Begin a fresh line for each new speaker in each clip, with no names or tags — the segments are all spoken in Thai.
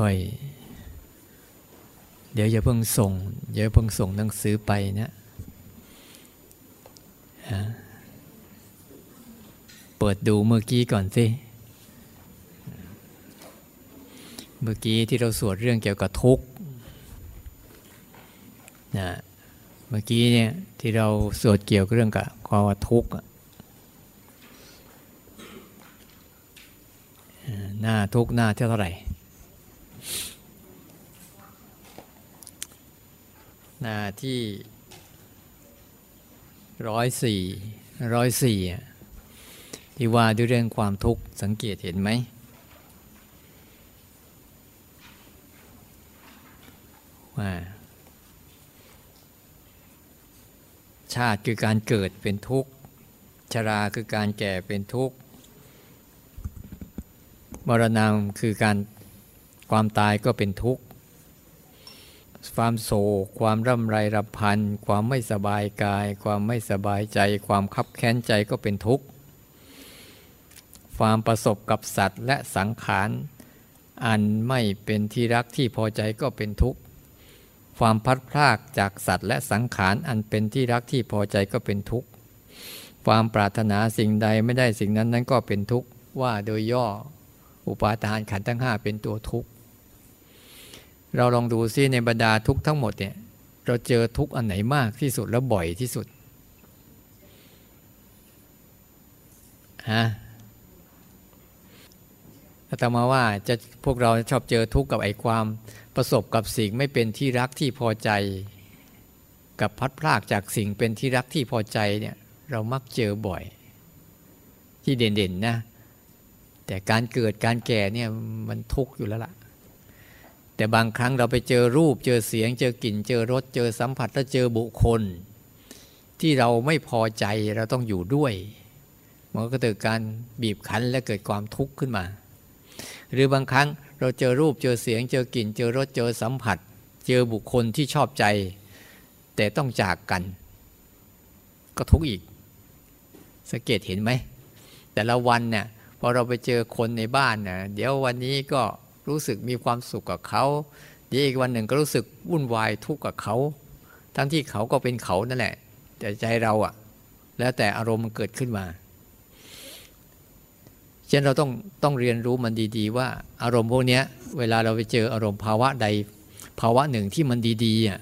ค่อยๆเดี๋ยวอย่าเพิ่งส่งอย่าเพิ่งส่งหนังสือไปนะเปิดดูเมื่อกี้ก่อนสิเมื่อกี้ที่เราสวดเรื่องเกี่ยวกับทุกข์นะเมื่อกี้เนี่ยที่เราสวดเกี่ยวกับเรื่องกับความว่าทุกข์หน้าทุกหน้าเท่าไหร่ หน้าที่ร้อยสี่ร้อยสี่ที่ว่าด้วยเรื่องความทุกข์สังเกตเห็นไหม ว่า ชาติคือการเกิดเป็นทุกข์ ชราคือการแก่เป็นทุกข์ มรณะคือการความตายก็เป็นทุกข์ ความโศกความร่ำไรรำพัน ความไม่สบายกาย ความไม่สบายใจ ความคับแค้นใจก็เป็นทุกข์ ความประสบกับสัตว์และสังขาร อันไม่เป็นที่รักที่พอใจก็เป็นทุกข์ ความพัดพลากจากสัตว์และสังขารอันเป็นที่รักที่พอใจก็เป็นทุกข์ ความปรารถนาสิ่งใดไม่ได้สิ่งนั้นนั้นก็เป็นทุกข์ว่าโดยย่ออุปาทานขันธ์ทั้งห้าเป็นตัวทุกข์ เราลองดูซิในบรรดาทุกทั้งหมดเนี่ยเราเจอทุกอันไหนมากที่สุดแล้วบ่อยที่สุดฮะอาตมาว่าจะพวกเราชอบเจอทุกข์กับไอ้ความประสบกับสิ่งไม่เป็นที่รักที่พอใจ กับพัดพลากจากสิ่งเป็นที่รักที่พอใจเนี่ยเรามักเจอบ่อย ที่เด่นๆนะแต่การเกิดการแก่เนี่ยมันทุกข์อยู่แล้วล่ะ แต่บางครั้งเราไปเจอรูป เจอเสียง เจอกลิ่น เจอรส เจอสัมผัสแล้วเจอบุคคล ที่เราไม่พอใจเราต้องอยู่ด้วย มันก็เกิดการบีบคั้นและเกิดความทุกข์ขึ้นมา หรือบางครั้งเราเจอรูปเจอเสียง เจอกลิ่น เจอรสเจอสัมผัส เจอบุคคลที่ชอบใจ แต่ต้องจากกัน ก็ทุกข์อีกสังเกตเห็นไหมแต่ละวันเนี่ยพอเราไปเจอคนในบ้านนะเดี๋ยววันนี้ก็ รู้สึกมีความสุขกับเขาเดี๋ยวอีกวันหนึ่งก็รู้สึกวุ่นวายทุกข์กับเขา ทั้งที่เขาก็เป็นเขานั่นแหละ แต่ใจเราอะแล้วแต่อารมณ์มันเกิดขึ้นมาเช่นเราต้องต้องเรียนรู้มันดีๆ ว่าอารมณ์พวกนี้เวลาเราไปเจออารมณ์ภาวะใดภาวะหนึ่งที่มันดีๆอะ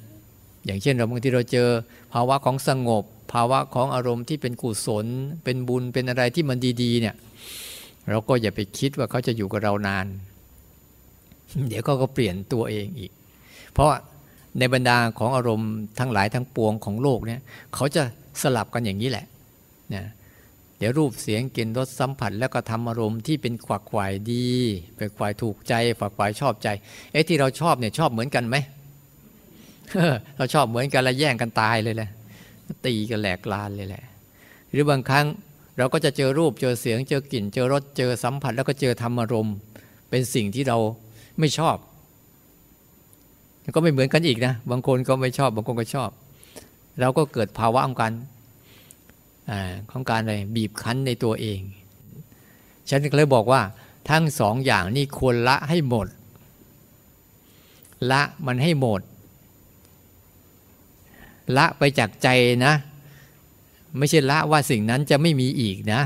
อย่างเช่นเราบางทีเราเจอภาวะของสงบ ภาวะของอารมณ์ที่เป็นกุศล เป็นบุญเป็นอะไรที่มันดีๆเนี่ย เราก็อย่าไปคิดว่าเขาจะอยู่กับเรานาน เดี๋ยวก็ก็เปลี่ยนตัวเองอีก เพราะในบรรดาของอารมณ์ทั้งหลายทั้งปวงของโลกเนี่ยเขาจะสลับกันอย่างนี้แหละนะเดี๋ยวรูปเสียงกลิ่นรสสัมผัส แล้วก็ทำอารมณ์ที่เป็นขวักขวายดีเป็นขวายถูกใจฝักขวายชอบใจเอ๊ะที่เราชอบเนี่ยชอบเหมือนกันไหมเราชอบเหมือนกันแล้วแย่งกันตายเลยแหละตีกันแหลกลานเลยแหละ หรือบางครั้งเราก็จะเจอรูปเจอเสียงเจอกลิ่น เจอรสเจอสัมผัส แล้วก็เจอธรรมอารมณ์ เป็นสิ่งที่เรา ไม่ชอบก็ไม่เหมือนกันอีกนะ บางคนก็ไม่ชอบ บางคนก็ชอบ เราก็เกิดภาวะของการของการอะไรบีบคั้นในตัวเอง ฉันก็เลยบอกว่าทั้งสองอย่างนี่ควรละให้หมด ละมันให้หมด ละไปจากใจนะ ไม่ใช่ละว่าสิ่งนั้นจะไม่มีอีกนะ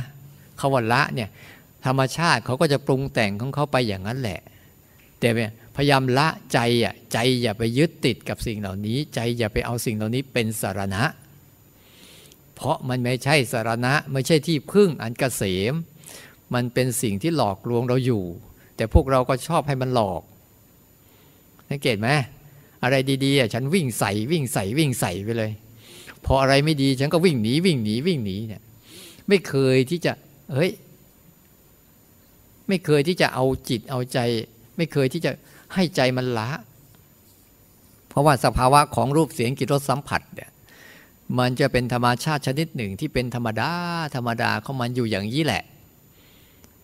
คาว่าละเนี่ยธรรมชาติเขาก็จะปรุงแต่งของเขาไปอย่างนั้นแหละ แต่พยายามละใจอะใจอย่าไปยึดติดกับสิ่งเหล่านี้ ใจอย่าไปเอาสิ่งเหล่านี้เป็นสารณะ เพราะมันไม่ใช่สารณะไม่ใช่ที่พึ่งอันกเกษม มันเป็นสิ่งที่หลอกลวงเราอยู่ แต่พวกเราก็ชอบให้มันหลอกสังเกตไหมอะไรดีๆอะฉันวิ่งใส่วิ่งใส่วิ่งใส่ไปเลย พออะไรไม่ดีฉันก็วิ่งหนีวิ่งหนีวิ่งหนีเนี่ยไม่เคยที่จะเฮ้ยไม่เคยที่จะเอาจิตเอาใจ ไม่เคยที่จะให้ใจมันละ เพราะว่าสภาวะของรูปเสียงกลิ่นรสสัมผัสเนี่ยมันจะเป็นธรรมชาติชนิดหนึ่งที่เป็นธรรมดาธรรมดาของมันอยู่อย่างนี้แหละ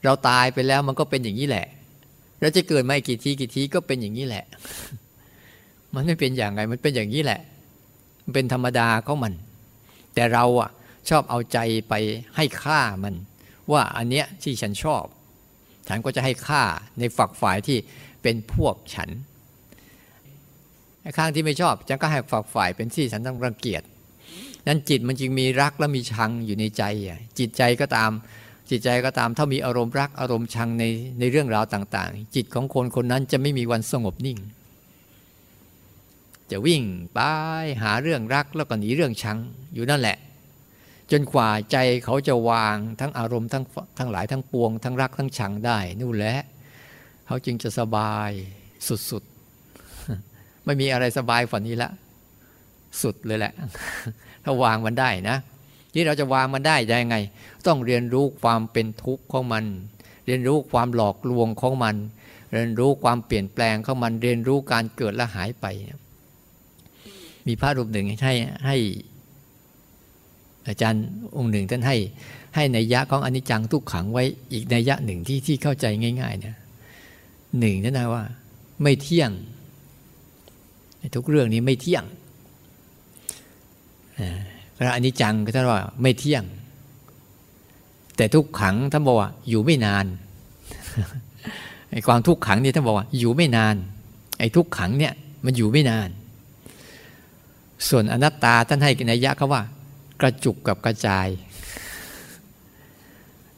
เราตายไปแล้วมันก็เป็นอย่างนี้แหละเราจะเกิดมากี่ทีกี่ทีก็เป็นอย่างนี้แหละ มันไม่เป็นอย่างไรมันเป็นอย่างนี้แหละเป็นธรรมดาของมัน แต่เราอะชอบเอาใจไปให้ค่ามัน ว่าอันเนี้ยที่ฉันชอบ ฉันก็จะให้ค่าในฝักฝ่ายที่เป็นพวกฉันข้างที่ไม่ชอบฉันก็ให้ฝักฝ่ายเป็นที่ฉันต้องรังเกียจนั้นจิตมันจึงมีรักและมีชังอยู่ในใจจิตใจก็ตามจิตใจก็ตามถ้ามีอารมณ์รักอารมณ์ชังในในเรื่องราวต่าง ๆ จิตของคนคนนั้นจะไม่มีวันสงบนิ่ง จะวิ่งไปหาเรื่องรักแล้วก็หนีเรื่องชังอยู่นั่นแหละ จนกว่าใจเขาจะวางทั้งอารมณ์ทั้งทั้งหลายทั้งปวง ทั้งรักทั้งชังได้นู่นแหละเขาจึงจะสบายสุดๆ ไม่มีอะไรสบายฝันนี้ละ สุดเลยแหละ ถ้าวางมันได้นะที่เราจะวางมันได้ยังไง ต้องเรียนรู้ความเป็นทุกข์ของมัน เรียนรู้ความหลอกลวงของมัน เรียนรู้ความเปลี่ยนแปลงของมัน เรียนรู้การเกิดและหายไป มีพระรูปหนึ่งให้ให้ อาจารย์องค์หนึ่งท่านให้ให้ในยะของอนิจจังทุกขังไว้อีกในยะหนึ่งที่ที่เข้าใจง่ายๆเนี่ยหนึ่งนั่นนะว่า ไม่เที่ยง ทุกเรื่องนี้ไม่เที่ยงพระอนิจจังก็ท่านว่าไม่เที่ยง แต่ทุกขังท่านบอกว่าอยู่ไม่นานไอ้ความทุกขังนี่ท่านบอกว่าอยู่ไม่นาน ไอ้ทุกขังเนี่ยมันอยู่ไม่นาน ส่วนอนัตตาท่านให้นัยยะเขาว่า กระจุกกับกระจาย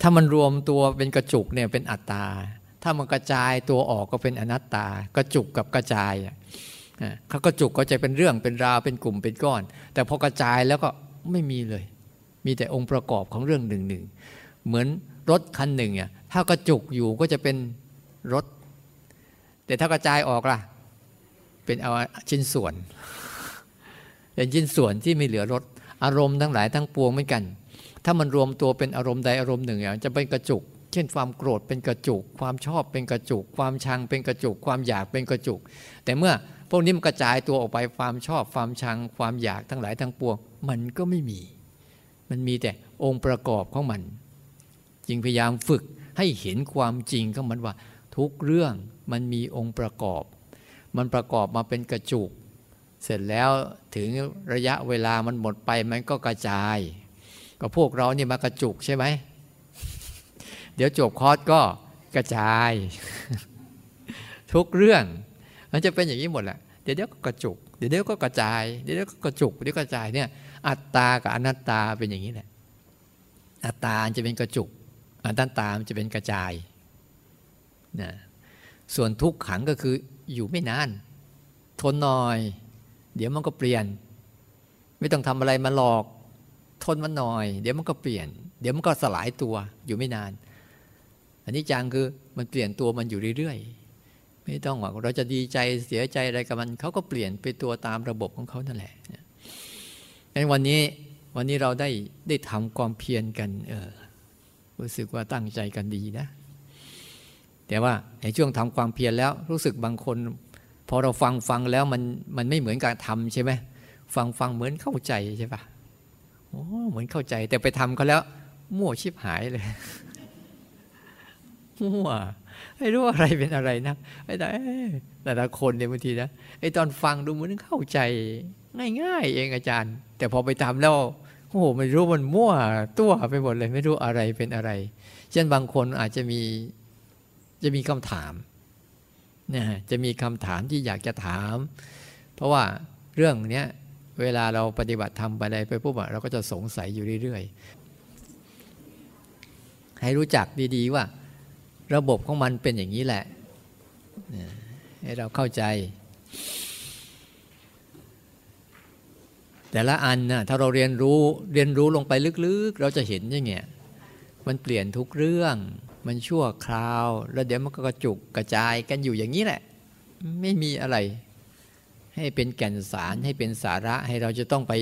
ถ้ามันรวมตัวเป็นกระจุกเนี่ยเป็นอัตตา ถ้ามันกระจายตัวออกก็เป็นอนัตตา กระจุกกับกระจายเขากระจุกก็จะเป็นเรื่องเป็นราวเป็นกลุ่มเป็นก้อน แต่พอกระจายแล้วก็ไม่มีเลย มีแต่องค์ประกอบของเรื่องหนึ่งหนึ่งเหมือนรถคันหนึ่งอะถ้ากระจุกอยู่ก็จะเป็นรถ แต่ถ้ากระจายออกล่ะ เป็นเอาชิ้นส่วน เป็นชิ้นส่วนที่ไม่เหลือรถ อารมณ์ทั้งหลายทั้งปวงเหมือนกัน ถ้ามันรวมตัวเป็นอารมณ์ใดอารมณ์หนึ่งจะเป็นกระจุก เช่น ความโกรธเป็นกระจุก ความชอบเป็นกระจุก ความชังเป็นกระจุก ความอยากเป็นกระจุก แต่เมื่อพวกนี้มันกระจายตัวออกไปความชอบความชัง ความอยากทั้งหลายทั้งปวง มันก็ไม่มี มันมีแต่องค์ประกอบของมัน จึงพยายามฝึกให้เห็นความจริงของมันว่า ทุกเรื่องมันมีองค์ประกอบ มันประกอบมาเป็นกระจุก เสร็จแล้วถึงระยะเวลามันหมดไปมันก็กระจาย ก็พวกเรานี่มากระจุกใช่ไหม เดี๋ยวจบคอร์สก็กระจาย ทุกเรื่องมันจะเป็นอย่างนี้หมดแหละเดี๋ยวเดี๋ยวก็กระจุก เดี๋ยวเดี๋ยวก็กระจาย เดี๋ยวเดี๋ยวก็กระจุกเดี๋ยวกระจายเนี่ย อัตตากับอนัตตาเป็นอย่างนี้แหละอัตตาจะเป็นกระจุกอนัตตามันจะเป็นกระจายนะส่วนทุกขังก็คืออยู่ไม่นาน ทนหน่อย เดี๋ยวมันก็เปลี่ยน ไม่ต้องทำอะไรมาหลอก ทนมันหน่อย เดี๋ยวมันก็เปลี่ยน เดี๋ยวมันก็สลายตัวอยู่ไม่นาน อันนี้จังคือมันเปลี่ยนตัวมันอยู่เรื่อยๆ ไม่ต้องว่าเราจะดีใจเสียใจอะไรกับมันเขาก็เปลี่ยนไปตัวตามระบบของเขานั่นแหละในวันนี้วันนี้เราได้ได้ทำความเพียรกัน เออรู้สึกว่าตั้งใจกันดีนะ แต่ว่าในช่วงทำความเพียรแล้วรู้สึกบางคน พอเราฟังฟังแล้วมันมันไม่เหมือนการทำใช่ไหมฟังฟังเหมือนเข้าใจใช่ปะโอ้เหมือนเข้าใจ แต่ไปทำเขาแล้ว มั่วชิบหายเลยมั่วไม่รู้อะไรเป็นอะไรนะไอ้แต่แต่ละคนเนี่ยบางทีนะไอ้ตอนฟังดูเหมือนเข้าใจ ง่ายๆ เองอาจารย์ แต่พอไปทำแล้วโอ้โหไม่รู้มันมั่วตัวไปหมดเลย ไม่รู้อะไรเป็นอะไร เช่นบางคนอาจจะมีจะมีคำถาม นะจะมีคำถามที่อยากจะถาม เพราะว่าเรื่องเนี้ยเวลาเราปฏิบัติทำไปอะไรไปปุ๊บเราก็จะสงสัยอยู่เรื่อยๆ ให้รู้จักดีๆว่า ระบบของมันเป็นอย่างนี้แหละ ให้เราเข้าใจ แต่ละอันนะถ้าเราเรียนรู้เรียนรู้ลงไปลึกๆ เราจะเห็นอย่างเงี้ยมันเปลี่ยนทุกเรื่อง มันชั่วคราว แล้วเดี๋ยวมันก็กระจุกกระจายกันอยู่อย่างนี้แหละ ไม่มีอะไร ให้เป็นแก่นสารให้เป็นสาระให้เราจะต้องไป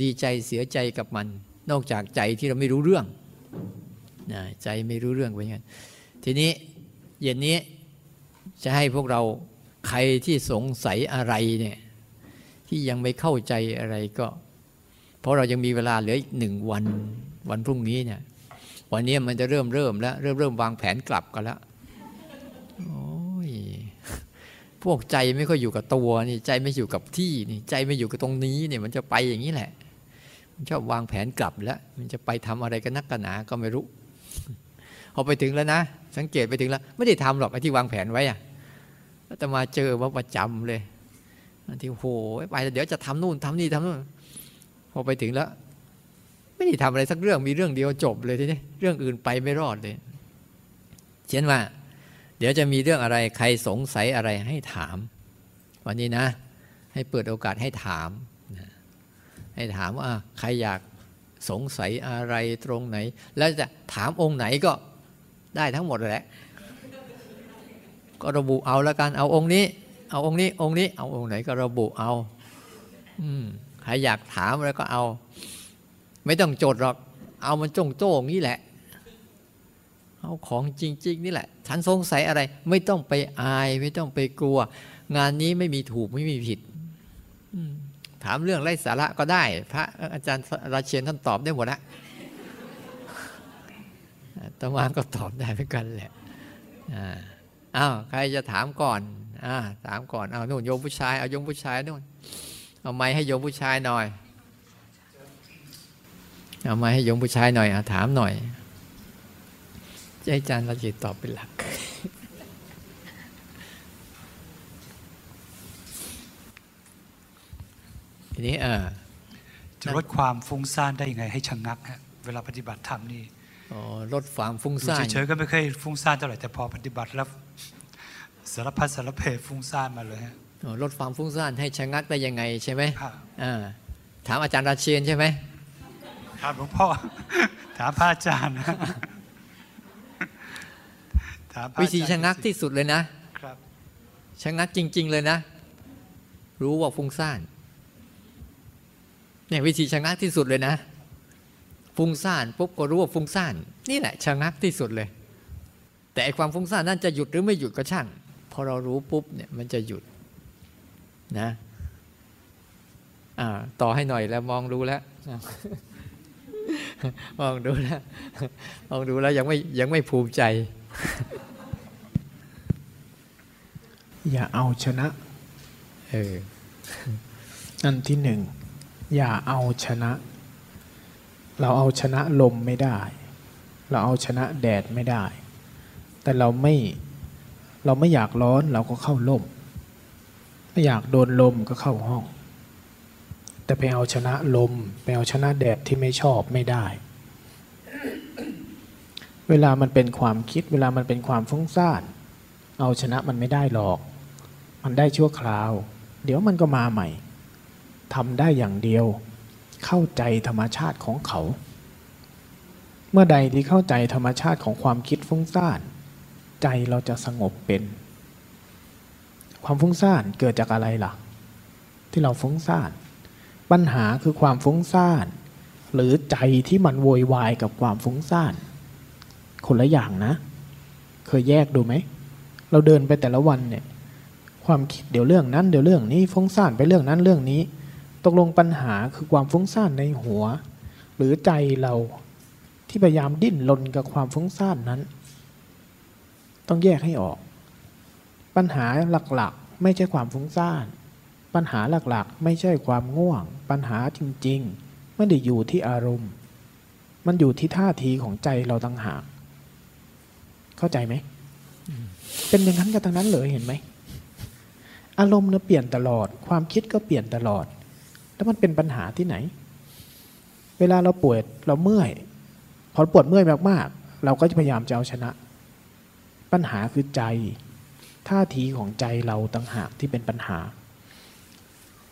ดีใจเสียใจกับมัน นอกจากใจที่เราไม่รู้เรื่องใจไม่รู้เรื่องเป็นไงทีนี้เย็นนี้จะให้พวกเราใครที่สงสัยอะไรเนี่ยที่ยังไม่เข้าใจอะไรก็ เพราะเรายังมีเวลาเหลืออีกหนึ่งวันวันพรุ่งนี้เนี่ย วันนี้มันจะเริ่มเริ่มแล้ว เริ่มเริ่มวางแผนกลับกันแล้วโอ้ยพวกใจไม่ค่อยอยู่กับตัวนี่ใจไม่อยู่กับที่นี่ใจไม่อยู่กับตรงนี้เนี่ยมันจะไปอย่างนี้แหละ มันชอบวางแผนกลับแล้ว มันจะไปทำอะไรกันนักกันหนาก็ไม่รู้พอไปถึงแล้วนะ สังเกตไปถึงแล้ว ไม่ได้ทำหรอกไอ้ที่วางแผนไว้อะอาตมาเจอว่าประจำเลยที่โหไปเดี๋ยวจะทำนู่นทำนี่ทำนู่นพอไปถึงแล้ว ไม่ได้ทำอะไรสักเรื่องมีเรื่องเดียวจบเลยทีนี้เรื่องอื่นไปไม่รอดเลย เช่นว่า เดี๋ยวจะมีเรื่องอะไรใครสงสัยอะไรให้ถาม วันนี้นะ ให้เปิดโอกาสให้ถามให้ถามว่าใครอยากสงสัยอะไรตรงไหน แล้วจะถามองค์ไหนก็ได้ทั้งหมดแหละ ก็ระบุเอาล้วกันเอาองค์นี้ เอาองค์นี้องค์นี้ เอาองค์ไหนก็ระบุเอา อืมใครอยากถามอะไรก็เอา ไม่ต้องจดหรอก เอามันจงโจ้งนี่แหละ เอาของจริง ๆ นี่แหละ ฉันสงสัยอะไร ไม่ต้องไปอาย ไม่ต้องไปกลัว งานนี้ไม่มีถูกไม่มีผิดถามเรื่องไร้สาระก็ได้ พระอาจารย์ราเชียนท่านตอบได้หมดละตมาก็ตอบได้เหมือนกันแหละอ้าวใครจะถามก่อนอ่าถามก่อนเอาโน่นโยมผู้ชายเอาโยมผู้ชายนู่นเอาไม้ให้โยมผู้ชายหน่อย เอาไม้ให้โยมผู้ชายหน่อยอาถามหน่อยอาจารย์ราเชียนตอบเป็นหลัก ทีนี้เออ
จะลดความฟุ้งซ่านได้ยังไงให้ชะงักฮะเวลาปฏิบัติธรรมนี่
อ๋อลดความฟุ้งซ่าน
เฉยๆก็ไม่เคยฟุ้งซ่านเท่าไหร่แต่พอปฏิบัติแล้วสารพัดสารเพฟุ้งซ่านมาเลยฮะ
ลดความฟุ้งซ่านให้ชะงักได้ยังไงใช่ไหมอ่าถามอาจารย์ราเชียนใช่ไหม
ถามหลวงพ่อ ถามพระอาจารย์
วิธีชะงักที่สุดเลยนะครับชะงักจริง ๆ เลยนะ รู้ว่าฟุ้งซ่านเนี่ยวิธีชะงักที่สุดเลยนะฟุ้งซ่านปุ๊บก็รู้ว่าฟุ้งซ่านนี่แหละชะงักที่สุดเลย แต่ความฟุ้งซ่านนั้นจะหยุดหรือไม่หยุดก็ช่างพอเรารู้ปุ๊บเนี่ยมันจะหยุดนะอ่าต่อให้หน่อยแล้วมองดูแล้ว มองดูแล้วมองดูแล้วยังไม่ยังไม่ภูมิใจ
อย่าเอาชนะ เอออันที่หนึ่ง อย่าเอาชนะ เราเอาชนะลมไม่ได้ เราเอาชนะแดดไม่ได้ แต่เราไม่เราไม่อยากร้อนเราก็เข้าลมไม่อยากโดนลมก็เข้าห้อง แต่ไปเอาชนะลม ไปเอาชนะแดดที่ไม่ชอบไม่ได้ เวลามันเป็นความคิด เวลามันเป็นความฟุ้งซ่าน เอาชนะมันไม่ได้หรอก มันได้ชั่วคราว เดี๋ยวมันก็มาใหม่ทำได้อย่างเดียว เข้าใจธรรมชาติของเขา เมื่อใดที่เข้าใจธรรมชาติของความคิดฟุ้งซ่าน ใจเราจะสงบเป็น ความฟุ้งซ่านเกิดจากอะไรล่ะ ที่เราฟุ้งซ่าน ปัญหาคือความฟุ้งซ่าน หรือใจที่มันโวยวายกับความฟุ้งซ่าน คนละอย่างนะ เคยแยกดูไหม เราเดินไปแต่ละวันเนี่ย ความคิดเดี๋ยวเรื่องนั้นเดี๋ยวเรื่องนี้ฟุ้งซ่านไปเรื่องนั้นเรื่องนี้ ตกลงปัญหาคือความฟุ้งซ่านในหัว หรือใจเราที่พยายามดิ้นรนกับความฟุ้งซ่านนั้น ต้องแยกให้ออก ปัญหาหลักๆ ไม่ใช่ความฟุ้งซ่าน ปัญหาหลักๆ ไม่ใช่ความง่วง ปัญหาจริงๆ ไม่ได้อยู่ที่อารมณ์ มันอยู่ที่ท่าทีของใจเราต่างหาก เข้าใจไหม เป็นอย่างนั้นกันทั้งนั้นเลยเห็นไหม อารมณ์เนี่ยเปลี่ยนตลอด ความคิดก็เปลี่ยนตลอด แล้วมันเป็นปัญหาที่ไหน เวลาเราปวดเราเมื่อย พอปวดเมื่อยมากๆ เราก็จะพยายามจะเอาชนะ ปัญหาคือใจ ท่าทีของใจเราต่างหากที่เป็นปัญหา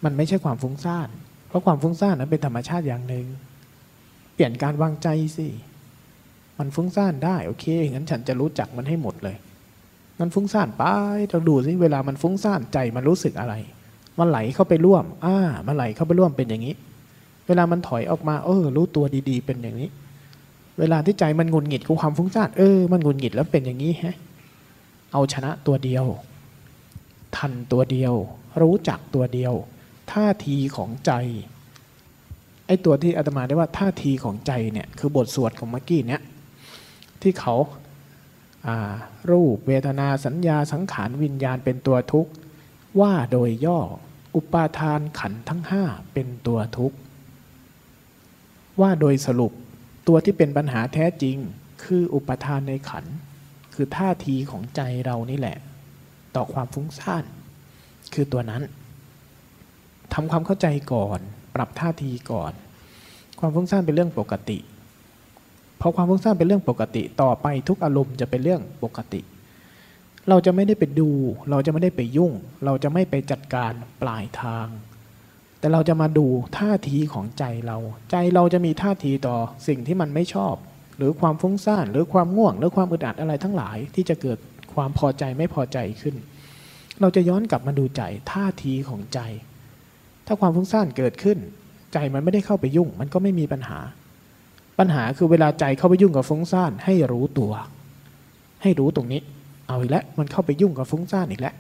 มันไม่ใช่ความฟุ้งซ่าน เพราะความฟุ้งซ่านนั้นเป็นธรรมชาติอย่างหนึ่ง เปลี่ยนการวางใจสิ มันฟุ้งซ่านได้โอเค งั้นฉันจะรู้จักมันให้หมดเลย มันฟุ้งซ่านไปเราดูสิเวลามันฟุ้งซ่านใจมันรู้สึกอะไร มันไหลเข้าไปร่วม อ่า มันไหลเข้าไปร่วมเป็นอย่างนี้ เวลามันถอยออกมา เออ รู้ตัวดีๆ เป็นอย่างนี้ เวลาที่ใจมันงุนหงิดกับความฟุ้งซ่าน เออ มันงุนหงิดแล้วเป็นอย่างนี้ฮะ เอาชนะตัวเดียว ทันตัวเดียว รู้จักตัวเดียว ท่าทีของใจไอ้ตัวที่อาตมาได้ว่าท่าทีของใจเนี่ยคือบทสวดของเมื่อกี้เนี่ยที่เขารูปเวทนาสัญญาสังขารวิญญาณเป็นตัวทุกข์ ว่าโดยย่ออุปาทานขันทั้งห้าเป็นตัวทุกข์ ว่าโดยสรุปตัวที่เป็นปัญหาแท้จริง คืออุปทานในขันคือท่าทีของใจเรานี่แหละ ต่อความฟุ้งซ่าน คือตัวนั้น ทำความเข้าใจก่อน ปรับท่าทีก่อน ความฟุ้งซ่านเป็นเรื่องปกติพอความฟุ้งซ่านเป็นเรื่องปกติต่อไปทุกอารมณ์จะเป็นเรื่องปกติ เราจะไม่ได้ไปดู เราจะไม่ได้ไปยุ่ง เราจะไม่ไปจัดการปลายทาง แต่เราจะมาดูท่าทีของใจเรา ใจเราจะมีท่าทีต่อสิ่งที่มันไม่ชอบ หรือความฟุ้งซ่านหรือความง่วง หรือความอึดอัดอะไรทั้งหลาย ที่จะเกิดความพอใจไม่พอใจขึ้น เราจะย้อนกลับมาดูใจท่าทีของใจ ถ้าความฟุ้งซ่านเกิดขึ้น ใจมันไม่ได้เข้าไปยุ่ง มันก็ไม่มีปัญหา ปัญหาคือเวลาใจเข้าไปยุ่งกับฟุ้งซ่านให้รู้ตัว ให้รู้ตรงนี้ เอาอีกแล้วมันเข้าไปยุ่งกับฟุ้งซ่านอีกแล้ว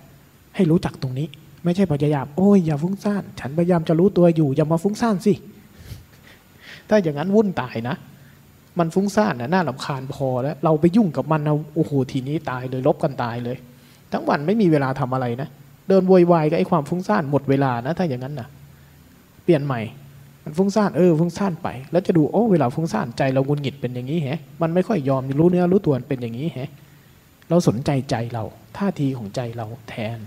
ให้รู้จักตรงนี้ ไม่ใช่พยายามโอ้ยอย่าฟุ้งซ่านฉันพยายามจะรู้ตัวอยู่อย่ามาฟุ้งซ่านสิถ้าอย่างนั้นวุ่นตายนะ มันฟุ้งซ่านนะน่าลำคาญพอแล้ว เราไปยุ่งกับมันนะโอ้โหทีนี้ตายเลยลบกันตายเลย ทั้งวันไม่มีเวลาทำอะไรนะเดินโวยวายกับไอ้ความฟุ้งซ่านหมดเวลานะ ถ้าอย่างนั้นนะ ปลี่ยนใหม่ มันฟุ้งซ่านเออฟุ้งซ่านไป แล้วจะดูโอ้เวลาฟุ้งซ่านใจเรางุนหงิดเป็นอย่างนี้แฮะมันไม่ค่อยยอมรู้เนื้อรู้ตัวเป็นอย่างนี้แฮะเราสนใจใจเราท่าทีของใจเราแทน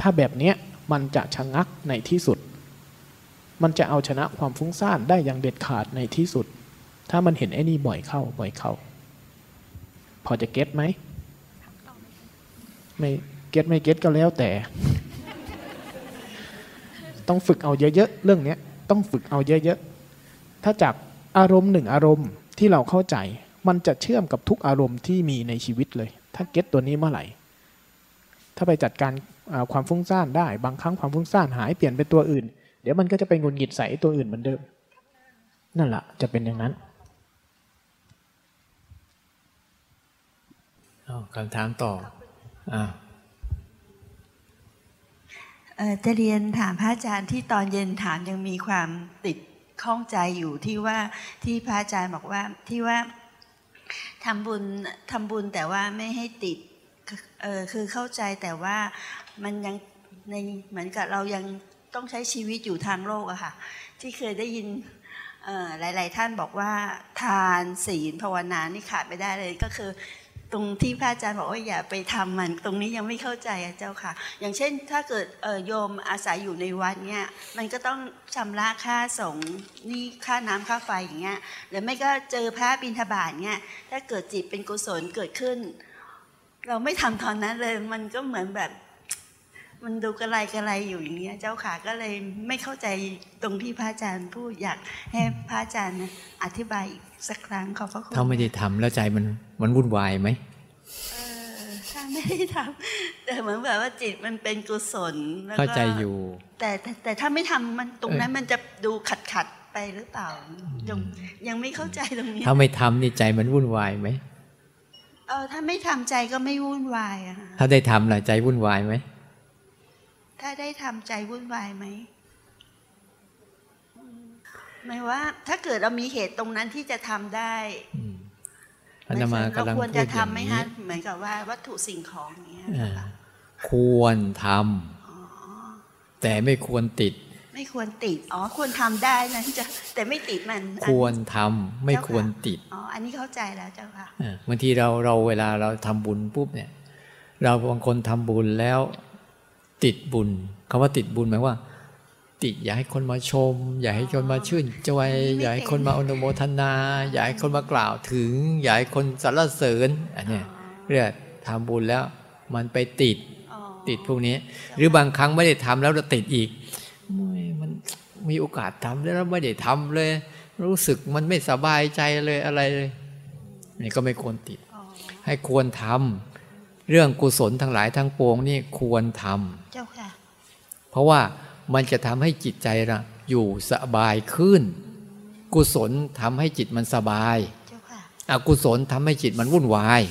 ถ้าแบบเนี้ยมันจะชะงักในที่สุด มันจะเอาชนะความฟุ้งซ่านได้อย่างเด็ดขาดในที่สุด ถ้ามันเห็นไอ้นี่บ่อยเข้าบ่อยเข้า พอจะเก็ตไหมไม่เก็ตไม่เก็ตก็แล้วแต่ ต้องฝึกเอาเยอะๆเรื่องนี้ต้องฝึกเอาเยอะๆถ้าจากอารมณ์หนึ่งอารมณ์ที่เราเข้าใจ มันจะเชื่อมกับทุกอารมณ์ที่มีในชีวิตเลย ถ้าเก็ตตัวนี้เมื่อไหร่ ถ้าไปจัดการความฟุ้งซ่านได้ บางครั้งความฟุ้งซ่านหายเปลี่ยนเป็นตัวอื่น เดี๋ยวมันก็จะไปงุนหงิดใส่ตัวอื่นเหมือนเดิม นั่นแหละจะเป็นอย่างนั้น
เอคำถามต่ออ่า
เอ่อ จะเรียนถามพระอาจารย์ที่ตอนเย็นถามยังมีความติดข้องใจอยู่ที่ว่าที่พระอาจารย์บอกว่าที่ว่าทำบุญทำบุญแต่ว่าไม่ให้ติดเออคือเข้าใจแต่ว่ามันยังในเหมือนกับเรายังต้องใช้ชีวิตอยู่ทางโลกอะค่ะ ที่เคยได้ยินหลาย ๆ ท่านบอกว่าทานศีลภาวนานี่ขาดไม่ได้เลยก็คือ ตรงที่พระอาจารย์บอกว่าอย่าไปทำมัน ตรงนี้ยังไม่เข้าใจอะเจ้าค่ะ อย่างเช่นถ้าเกิดโยมอาศัยอยู่ในวัดเนี่ยมันก็ต้องชำระค่าสงฆ์นี่ค่าน้ำค่าไฟอย่างเงี้ยหรือไม่ก็เจอพระบิณฑบาตเนี่ยถ้าเกิดจิตเป็นกุศลเกิดขึ้น เราไม่ทำตอนนั้นเลยมันก็เหมือนแบบ มันดูกระไรกระไรอยู่อย่างเงี้ย เจ้าค่ะก็เลยไม่เข้าใจตรงที่พระอาจารย์พูดอยากให้พระอาจารย์อธิบายอีกสักครั้งขอบพระคุณ
ถ้าไม่ได้ทำแล้วใจมันมันวุ่นวายไหม
เออถ้าไม่ได้ทำแต่เหมือนแบบว่าจิตมันเป็นกุศลแล้วก็
เข้าใจอยู่
แต่แต่แต่ถ้าไม่ทำมันตรงนั้นมันจะดูขัดขัดๆไปหรือเปล่ายังยังไม่เข้าใจตรงนี้
ถ้าไม่ทำนี่ใจมันวุ่นวายไหม
เออถ้าไม่ทำใจก็ไม่วุ่นวายอะค่ะ
ถ้าได้ทำล่ะใจวุ่นวายไหม
ถ้าได้ทำใจวุ่นวายไหมอืมหมายว่า ถ้าเกิดเรามีเหตุตรงนั้นที่จะทำได้
อืมอาตมากำลัง
เราควร
พูด
จะ
อย่าง
ทำไหม
นี้
ฮะเหมือนกับว่าวัตถุสิ่งของอย่างเงี้ย
อ่าควรทำ
อ๋อ
แต่ไม่ควรติด
ไม่ควรติด อ๋อ ควรทำได้นะจะแต่ไม่ติดมันอัน
ควรทำไม่ควรติด
อ๋อ อันนี้เข้าใจแล้วเจ้าค่ะ
อ่าบางทีเราเราเวลาเราทำบุญปุ๊บเนี่ย เราบางคนทำบุญแล้ว ติดบุญคำว่าติดบุญหมายว่า ติดอยากให้คนมาชม อยากให้คนมาชื่นใจ
ไม่เป็น
อยากให้คนมาอนุโมทนา อยากให้คนมากล่าวถึง อยากให้คนสรรเสริญอันเนี้ยเรียกทำบุญแล้วมันไปติด
อ๋อ
ติดพวกนี้ หรือบางครั้งไม่ได้ทำแล้วเราติดอีกโอ้ยมันมีโอกาสทำแล้วไม่ได้ทำเลย รู้สึกมันไม่สบายใจเลยอะไรเลยนี่ก็ไม่ควรติด
อ๋อ
ให้ควรทำ เรื่องกุศลทั้งหลายทั้งปวงนี่ควรทำ
เจ้าค่ะ
เพราะว่ามันจะทำให้จิตใจเราอยู่สบายขึ้น กุศลทำให้จิตมันสบาย
เจ้าค่ะ
อกุศลทำให้จิตมันวุ่นวาย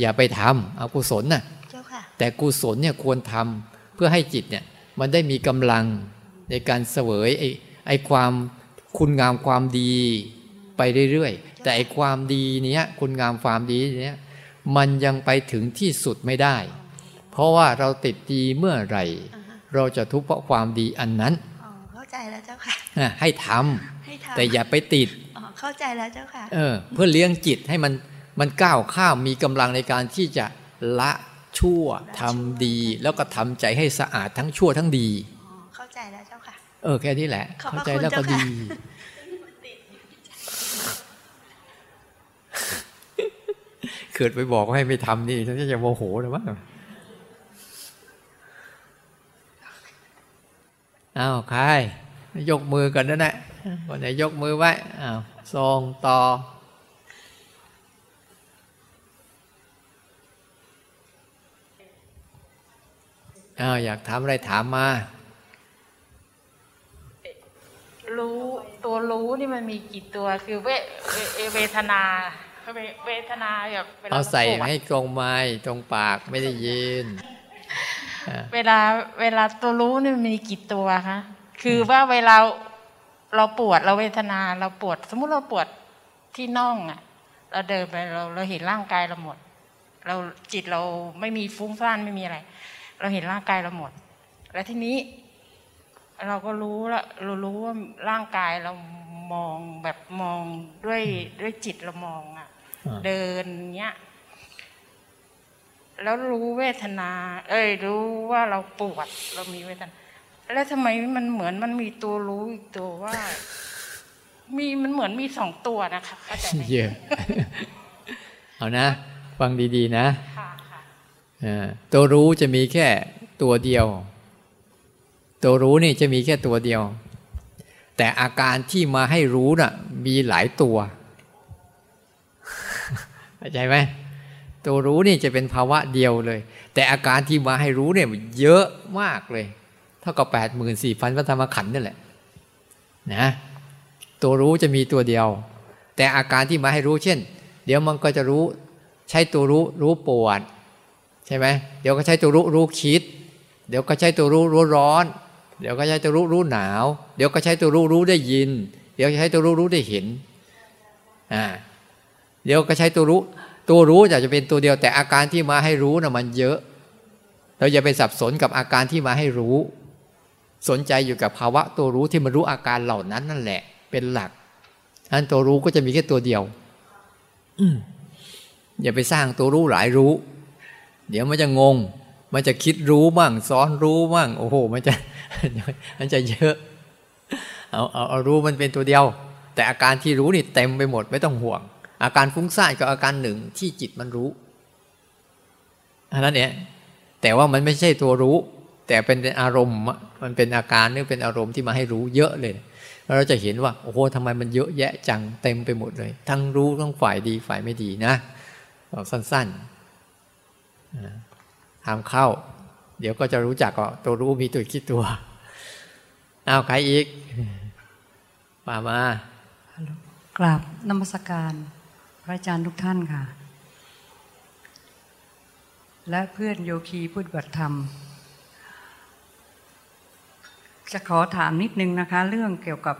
อย่าไปทำอกุศลน่ะ
เจ้าค่ะ
แต่กุศลเนี่ยควรทำเพื่อให้จิตเนี่ยมันได้มีกำลังในการเสวยไอ้ไอ้ความคุณงามความดีไปเรื่อยๆ แต่ไอ้ความดีเนี้ยคุณงามความดีเนี้ย มันยังไปถึงที่สุดไม่ได้ เพราะว่าเราติดดีเมื่อไหร่
อ่าฮะ
เราจะทุกข์เพราะความดีอันนั้น
อ๋อเข้าใจแล้วเจ้าค่ะ
นะให้ท
ให้ทำำ
แต่อย่าไปติด
อ๋อเข้าใจแล้วเจ้าค่ะ
เออเพื่อเลี้ยงจิตให้มันมันก้าวข้ามมีกำลังในการที่จะละชั่วทำดี แล้วก็ทำใจให้สะอาดทั้งชั่วทั้งดี
อ๋อเข้าใจแล้วเจ้าค่ะ
เออแค่นี้แหละ
ขอบพระ
เข้าใจแล้ว
คุ
ก็
ณเจ้าค่ะ
ดี เกิดไปบอกให้ไม่ทำนี่ฉันจะโมโหเลยมั้งอ้าวใครยกมือกันนั่นแหละคนไหนยกมือไว้อ้าวส่งต่ออ้าวอยากถามอะไรถามมา
รู้ตัวรู้นี่มันมีกี่ตัวคือเวเวเอเวทนา เวเวทนาแบบวล
เอาใส่
รปวด
ให้ตรงไม้ตรงปากไม่ได้ยินอะ
เวลาเวลาตัวรู้นี่มันมีกี่ตัวคะคือว่าเวลาเราปวดเราเวทนาเราปวด สมมุติเราปวดที่น่องอะ เราเดินไปเราเราเห็นร่างกายเราหมด เราจิตเราไม่มีฟุ้งซ่านไม่มีอะไร เราเห็นร่างกายเราหมด แล้วทีนี้ เราก็รู้แล้วเรารู้ว่าร่างกายเรามองแบบมองด้วยด้วยจิตเรามองอะ
อ่า
เดินเงี้ยแล้วรู้เวทนา เอ้ย รู้ว่าเราปวด เรามีเวทนา แล้วทำไมมันเหมือนมันมีตัวรู้อีกตัวว่า มีมันเหมือนมีสองตัวนะคะเข้าใจไหม
เยอะเอานะ ฟังดีๆนะ
ค่ะค่ะ
อ่าตัวรู้จะมีแค่ตัวเดียว ตัวรู้นี่จะมีแค่ตัวเดียว แต่อาการที่มาให้รู้น่ะ มีหลายตัว เข้าใจไหมตัวรู้นี่จะเป็นภาวะเดียวเลย แต่อาการที่มาให้รู้เนี่ยเยอะมากเลย เท่ากับแปดหมื่นสี่พันพระธรรมขันธ์นั่นแหละนะตัวรู้จะมีตัวเดียว แต่อาการที่มาให้รู้เช่น เดี๋ยวมันก็จะรู้ใช้ตัวรู้รู้ปวดใช่ไหมเดี๋ยวก็ใช้ตัวรู้รู้คิด เดี๋ยวก็ใช้ตัวรู้รู้ร้อน เดี๋ยวก็ใช้ตัวรู้รู้หนาว เดี๋ยวก็ใช้ตัวรู้รู้ได้ยิน เดี๋ยวใช้ตัวรู้รู้ได้เห็นอ่า เดี๋ยวก็ใช้ตัวรู้ ตัวรู้อากจะเป็นตัวเดียวแต่อาการที่มาให้รู้นะมันเยอะ เราอย่าไปสับสนกับอาการที่มาให้รู้ สนใจอยู่กับภาวะตัวรู้ที่มันรู้อาการเหล่านั้นนั่นแหละ เป็นหลักอันตัวรู้ก็จะมีแค่ตัวเดียวอืมอย่าไปสร้างตัวรู้หลายรู้ เดี๋ยวมันจะงง มันจะคิดรู้บ้างซ้อนรู้บ้างโอ้โห มันจะมันจะเยอะเอาเอาเอารู้มันเป็นตัวเดียว แต่อาการที่รู้นี่เต็มไปหมดไม่ต้องห่วง อาการฟุ้งซ่านก็อาการหนึ่งที่จิตมันรู้อันนั้นเนี่ยแต่ว่ามันไม่ใช่ตัวรู้ แต่เป็นอารมณ์มันเป็นอาการหรือเป็นอารมณ์ที่มาให้รู้เยอะเลยแล้วเราจะเห็นว่าโอ้โหทำไมมันเยอะแยะจังเต็มไปหมดเลย ทั้งรู้ทั้งฝ่ายดีฝ่ายไม่ดีนะสั้นๆอ่าทำเข้า เดี๋ยวก็จะรู้จักก็ตัวรู้มีตัวคิดตัวเอาใครอีกมามา
กราบนมัสการ พระอาจารย์ทุกท่านค่ะ และเพื่อนโยคีพุทธบัติธรรม จะขอถามนิดนึงนะคะ เรื่องเกี่ยวกับ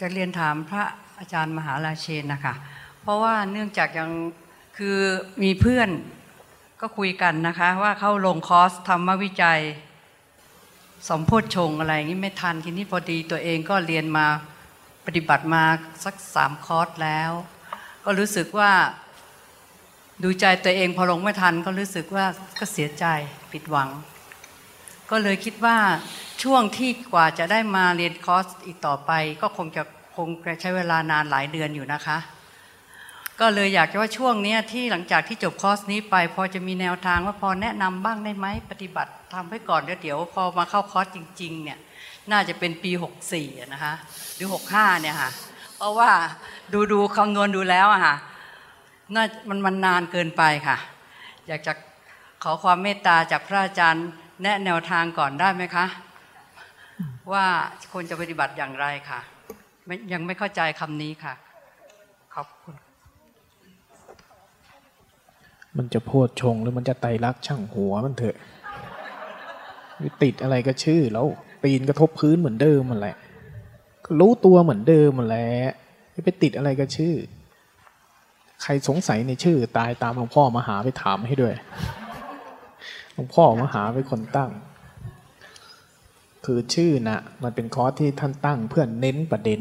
จะเรียนถามพระอาจารย์มหาราเชนนะคะ เพราะว่าเนื่องจากยังคือมีเพื่อนก็คุยกันนะคะ ว่าเข้าลงคอร์สธรรมวิจัย สมโพธชงอะไรอย่างนี้ไม่ทันทีนี้พอดีตัวเองก็เรียนมาปฏิบัติมาสักสามคอร์สแล้ว ก็รู้สึกว่าดูใจตัวเองพอลงไม่ทันก็รู้สึกว่าก็เสียใจผิดหวัง ก็เลยคิดว่าช่วงที่กว่าจะได้มาเรียนคอร์สอีกต่อไป ก็คงจะคงจะใช้เวลานานหลายเดือนอยู่นะคะ ก็เลยอยากจะว่าช่วงนี้ที่หลังจากที่จบคอร์สนี้ไป พอจะมีแนวทางว่าพอแนะนำบ้างได้ไหมปฏิบัติทำไว้ก่อนเดี๋ยวเดี๋ยวพอมาเข้าคอร์สจริง ๆ เนี่ยน่าจะเป็นปี 64นะคะหรือ 65เนี่ยค่ะ เพราะว่าดูดูคำนวณดูแล้วอะค่ะน่ามันมันนานเกินไปค่ะ อยากจะขอความเมตตาจากพระอาจารย์แนะแนวทางก่อนได้ไหมคะ ว่าควรจะปฏิบัติอย่างไรค่ะยังไม่เข้าใจคำนี้ค่ะ ขอบคุณ
มันจะโพดชงหรือมันจะไตรักช่างหัวมันเถอะติดอะไรก็ชื่อแล้วปีนกระทบพื้นเหมือนเดิมมันแหละ รู้ตัวเหมือนเดิมหมันและไม่ไปติดอะไรก็ชื่อ ใครสงสัยในชื่อ ตายตามหลวงพ่อมาหาไปถามให้ด้วยหลวงพ่อมาหาเป็นคนตั้ง คือชื่อนะ่ะมันเป็นคอร์สที่ท่านตั้งเพื่อเน้นประเด็น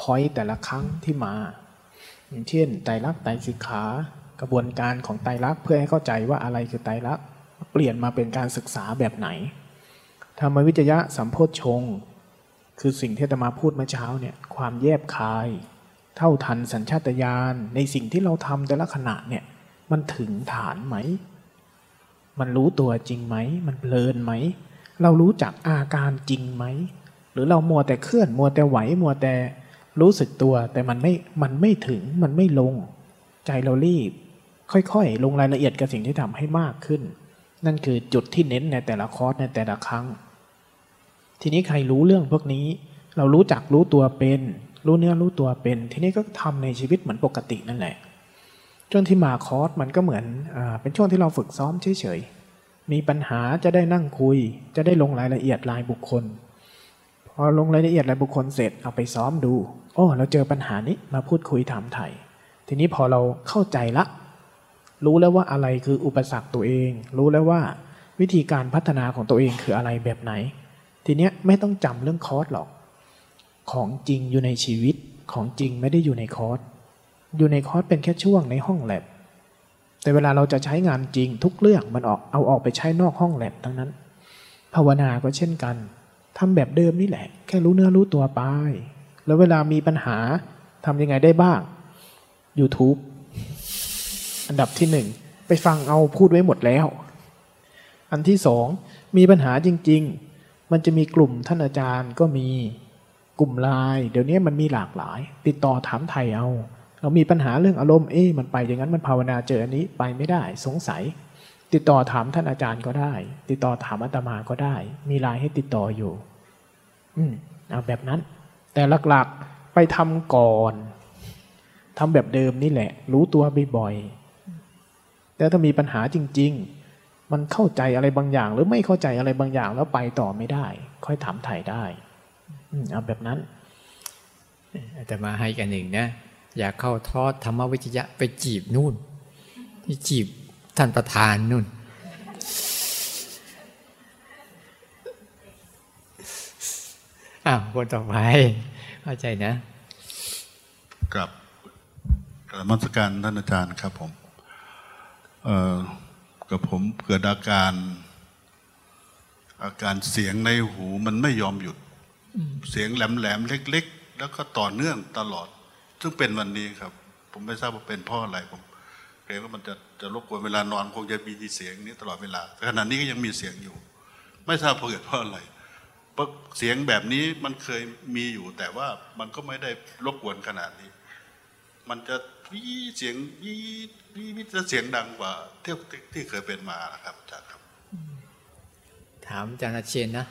พอยแต่ละครั้งที่มา อย่างเช่นไตรลักษณ์ไตรสิกขากระบวนการของไตรลักษณ์เพื่อให้เข้าใจว่าอะไรคือไตรลักษณ์เปลี่ยนมาเป็นการศึกษาแบบไหนธรรมวิจยะสัมโพชฌง คือสิ่งที่อาตมาพูดเมื่อเช้าเนี่ยความแยบคาย เท่าทันสัญชาตญาณในสิ่งที่เราทำแต่ละขณะเนี่ยมันถึงฐานไหม มันรู้ตัวจริงไหม มันเพลินไหม เรารู้จักอาการจริงไหม หรือเรามัวแต่เคลื่อนมัวแต่ไหวมัวแต่รู้สึกตัว แต่มันไม่มันไม่ถึงมันไม่ลง ใจเรารีบ ค่อยๆ ลงรายละเอียดกับสิ่งที่ทำให้มากขึ้น นั่นคือจุดที่เน้นในแต่ละคอร์สในแต่ละครั้ง ทีนี้ใครรู้เรื่องพวกนี้ เรารู้จักรู้ตัวเป็น รู้เนื้อรู้ตัวเป็น ทีนี้ก็ทำในชีวิตเหมือนปกตินั่นแหละจนที่มาคอร์สมันก็เหมือนอเป็นช่วงที่เราฝึกซ้อมเฉยๆ มีปัญหาจะได้นั่งคุย จะได้ลงรายละเอียดรายบุคคล พอลงรายละเอียดรายบุคคลเสร็จเอาไปซ้อมดู โอ้ เราเจอปัญหานี้มาพูดคุยถามไถ่ทีนี้พอเราเข้าใจละ รู้แล้วว่าอะไรคืออุปสรรคตัวเอง รู้แล้วว่าวิธีการพัฒนาของตัวเองคืออะไรแบบไหน ทีเนี้ยไม่ต้องจำเรื่องคอร์สหรอก ของจริงอยู่ในชีวิตของจริงไม่ได้อยู่ในคอร์สอยู่ในคอร์สเป็นแค่ช่วงในห้องแล็บแต่เวลาเราจะใช้งานจริงทุกเรื่องมันออกเอาออกไปใช้นอกห้องแล็บทั้งนั้น ภาวนาก็เช่นกันทำแบบเดิมนี่แหละ แค่รู้เนื้อรู้ตัวไป แล้วเวลามีปัญหาทำยังไงได้บ้าง YouTube อันดับที่หนึ่งไปฟังเอาพูดไว้หมดแล้ว อันที่สองมีปัญหาจริง ๆ มันจะมีกลุ่มท่านอาจารย์ก็มีกลุ่มไลน์เดี๋ยวนี้มันมีหลากหลาย ติดต่อถามไทยเอา เรามีปัญหาเรื่องอารมณ์เอ๊ะมันไปอย่างนั้นมันภาวนาเจออันนี้ไปไม่ได้สงสัย ติดต่อถามท่านอาจารย์ก็ได้ ติดต่อถามอาตมาก็ได้ มีไลน์ให้ติดต่ออยู่ อืมเอาแบบนั้น แต่หลักๆไปทำก่อนทำแบบเดิมนี่แหละ รู้ตัวบ่อยๆแต่ถ้ามีปัญหาจริง ๆ มันเข้าใจอะไรบางอย่าง หรือไม่เข้าใจอะไรบางอย่างแล้วไปต่อไม่ได้ ค่อยถามถ่ายได้อืมเอาแบบนั้น
อาตมาให้กันหนึ่งนะอยากเข้าทอดธรรมวิจยะไปจีบนู่นที่จีบท่านประธานนู่น อ้าวคนต่อไปเข้าใจนะ
กับกรมัสการท่านอาจารย์ครับผม เอ่อ กับผมเกิดอาการ อาการเสียงในหูมันไม่ยอมหยุด เสียงแหลมๆเล็ก ๆ แล้วก็ต่อเนื่องตลอด ซึ่งเป็นวันนี้ครับ ผมไม่ทราบว่าเป็นเพราะอะไรผมเกรงว่ามันจะจะรบกวนเวลานอนคงจะมีเสียงนี้ตลอดเวลาขณะนี้ก็ยังมีเสียงอยู่ ไม่ทราบเกิดเพราะอะไรเพราะเสียงแบบนี้มันเคยมีอยู่ แต่ว่ามันก็ไม่ได้รบกวนขนาดนี้ มันจะวีเสียงวีวีวีจะเสียงดังกว่าที่ที่ที่เคยเป็นมานะครับอาจารย์ครับ
ถามอาจารย์อาเชนนะ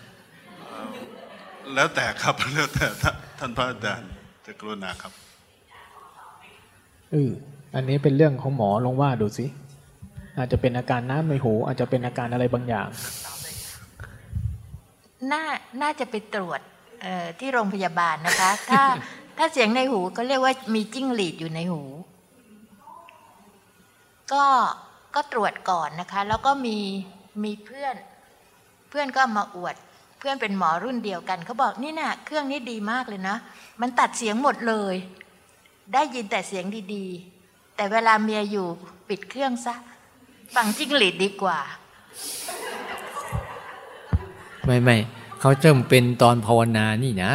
แล้วแต่ครับแล้วแต่ท่านท่านพระอาจารย์จะกรุณาครับ
เอออันนี้เป็นเรื่องของหมอลองว่าดูสิอาจจะเป็นอาการน้ำในหู อาจจะเป็นอาการอะไรบางอย่าง
น่าน่าจะไปตรวจเอ่อที่โรงพยาบาลนะคะ ถ้าถ้าเสียงในหูก็เรียกว่ามีจิ้งหรีดอยู่ในหู ก็ก็ตรวจก่อนนะคะ แล้วก็มีมีเพื่อน เพื่อนก็มาอวด เพื่อนเป็นหมอรุ่นเดียวกันเขาบอกนี่น่ะเครื่องนี้ดีมากเลยนะ มันตัดเสียงหมดเลย ได้ยินแต่เสียงดีๆ แต่เวลาเมียอยู่ปิดเครื่องซะฟังจิ้งหรีดดีกว่า
ไม่ไม่เขาเริ่มเป็นตอนภาวนานี่นะ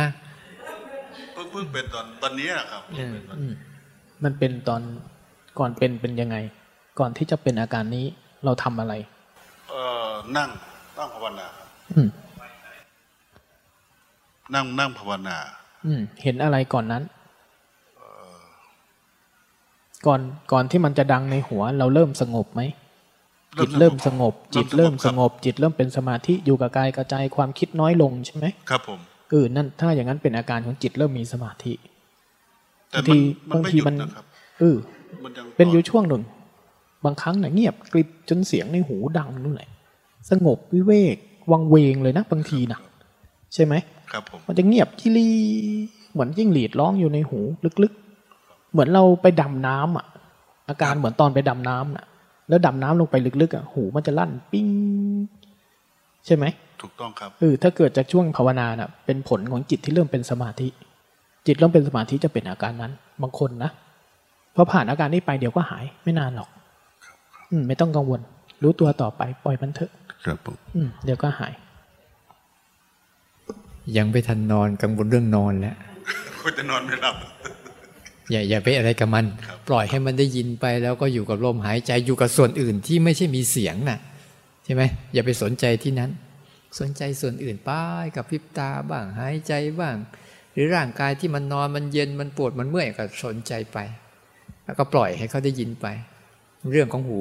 เพิ่งเพิ่งเป็นตอนตอนนี้นะครับ
เออ
อืมมันเป็นตอนก่อนเป็นเป็นยังไง ก่อนที่จะเป็นอาการนี้เราทำอะไร
เอ่อนั่งนั่งภาวนาครับ
อืม
นั่งนั่งภาวนา
อืม เห็นอะไรก่อนนั้น ก่อนก่อนที่มันจะดังในหัว เราเริ่มสงบไหมจิตเริ่มสงบ จิตเริ่มสงบ จิตเริ่มเป็นสมาธิอยู่กับกายกระจายความคิดน้อยลงใช่ไหม
ครับผม
เออนั่นถ้าอย่างนั้นเป็นอาการของจิตเริ่มมีสมาธิ
แต่
บาง
มัน
ที
มัน
บางทีมัน
ไม่หยุดนะครับ
เออ
มันยัง
เป็นอยู่
ต่
ช่วงหนึ่ง บางครั้งเนี่ยเงียบกริบจนเสียงในหูดังนู่นแหละสงบวิเวกวังเวงเลยนะบางทีนะใช่ไหม
ครับผม
มันจะเงียบจิลีเหมือนจิ้งหรีดร้องอยู่ในหูลึกๆ เหมือนเราไปดำน้ำอะ อาการเหมือนตอนไปดำน้ำน่ะ แล้วดำน้ำลงไปลึกๆอะหูมันจะลั่นปิ้งใช่ไหม
ถูกต้องครับ
เออถ้าเกิดจากช่วงภาวนาน่ะเป็นผลของจิตที่เริ่มเป็นสมาธิ จิตเริ่มเป็นสมาธิจะเป็นอาการนั้น บางคนนะพอผ่านอาการนี้ไปเดี๋ยวก็หายไม่นานหรอกอืม ไม่ต้องกังวล รู้ตัวต่อไปปล่อยมันเถอะ
ครับผม
อืมเดี๋ยวก็หาย
ยังไม่ทันนอนกังวลเรื่องนอนแล้ว
คุณจะนอนไม่หลับ
อย่าอย่าไปอะไรกับมัน
ครับ
ปล่อยให้มันได้ยินไปแล้วก็อยู่กับลมหายใจอยู่กับส่วนอื่นที่ไม่ใช่มีเสียงน่ะ ใช่ไหมอย่าไปสนใจที่นั้น สนใจส่วนอื่นไป้ายกับพริบตาบ้างหายใจบ้าง หรือร่างกายที่มันนอนมันเย็นมันปวดมันเมื่อยก็สนใจไป แล้วก็ปล่อยให้เขาได้ยินไป เรื่องของหู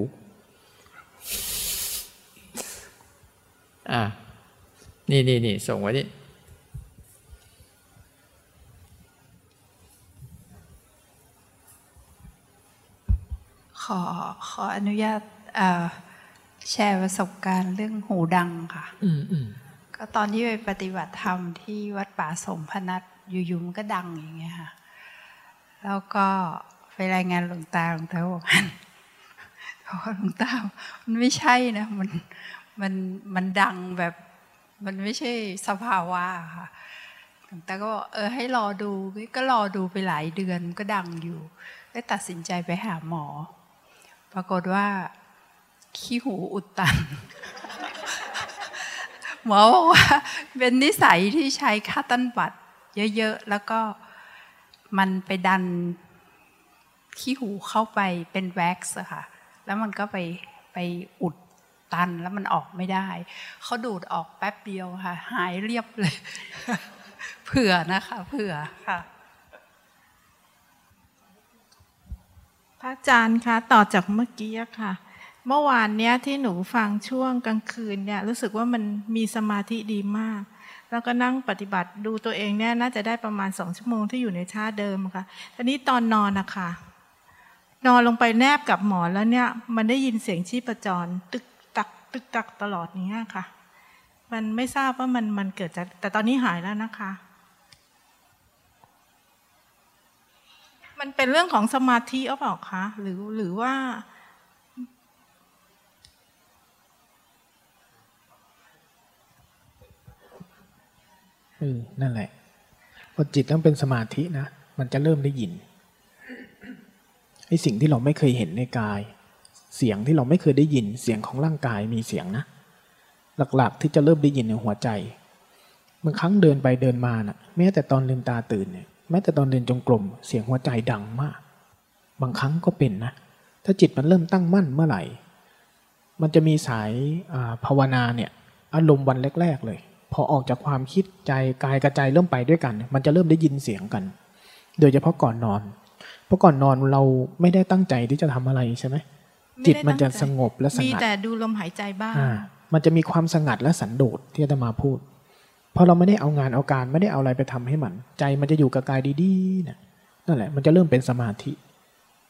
อ่านี่นี่นี่ส่งไว้นี่
ขอขออนุญาตเอ่อแชร์ประสบการณ์เรื่องหูดังค่ะ
อืมอืม
ก็ตอนที่ไปปฏิบัติธรรมที่วัดป่าสมพนัสอยู่ๆมันก็ดังอย่างเงี้ยค่ะ แล้วก็ไปรายงานหลวงตาหลวงตาบอกมันบอกว่าหลวงตามันไม่ใช่นะ มัน มันมันดังแบบมันไม่ใช่สภาวะค่ะหลวงตาก็เออให้รอดูก็รอดูไปหลายเดือนก็ดังอยู่ก็ตัดสินใจไปหาหมอ ปรากฏว่า ขี้หูอุดตัน หมอบอกว่า เป็นนิสัยที่ใช้ค่าตันบัตรเยอะๆ แล้วก็มันไปดัน ขี้หูเข้าไปเป็นแว็กซ์ค่ะ แล้วมันก็ไปไปอุด ตันแล้วมันออกไม่ได้ เขาดูดออกแป๊บเดียวค่ะ หายเรียบเลย เผื่อนะคะเผื่อค่ะ
พระอาจารย์คะต่อจากเมื่อกี้ค่ะ เมื่อวานเนี้ยที่หนูฟังช่วงกลางคืนเนี่ย รู้สึกว่ามันมีสมาธิดีมากแล้วก็นั่งปฏิบัติดูตัวเองเนี่ยน่าจะได้ประมาณสองชั่วโมงที่อยู่ในท่าเดิมค่ะทีนี้ตอนนอนนะคะนอนลงไปแนบกับหมอนแล้วเนี่ย มันได้ยินเสียงชีพจร ตึก ตึกตักตลอดเนี้ยค่ะ มันไม่ทราบว่ามันมันเกิดจากแต่ตอนนี้หายแล้วนะคะ มันเป็นเรื่องของสมาธิหรือเปล่าคะหรือหรือว่า
เออนั่นแหละพอจิตต้องเป็นสมาธินะ มันจะเริ่มได้ยินไอ้สิ่งที่เราไม่เคยเห็นในกาย เสียงที่เราไม่เคยได้ยินเสียงของร่างกายมีเสียงนะ หลักๆที่จะเริ่มได้ยินในหัวใจบางครั้งเดินไปเดินมานะ่ะ แม้แต่ตอนลืมตาตื่นเนี่ยแม้แต่ตอนเดินจงกรมเสียงหัวใจดังมาก บางครั้งก็เป็นนะ ถ้าจิตมันเริ่มตั้งมั่นเมื่อไหร่ มันจะมีสายาภาวนาเนี่ยอารมณ์วันแรก ๆ เลย พอออกจากความคิดใจกายกระใจเริ่มไปด้วยกัน มันจะเริ่มได้ยินเสียงกัน โดยเฉพาะก่อนนอน เพราะก่อนนอนเราไม่ได้ตั้งใจที่จะทำอะไรใช่ไหม จิตมันจะ
ตั้งใจ
สงบและส
มี
งัด
แต่ดูลมหายใจบ้าง
อ่ามันจะมีความสงัดและสันโดษที่อาตมาพูดเพราะเราไม่ได้เอางานเอาการไม่ได้เอาอะไรไปทำให้มัน ใจมันจะอยู่กับกายดีๆนะนั่นแหละมันจะเริ่มเป็นสมาธิ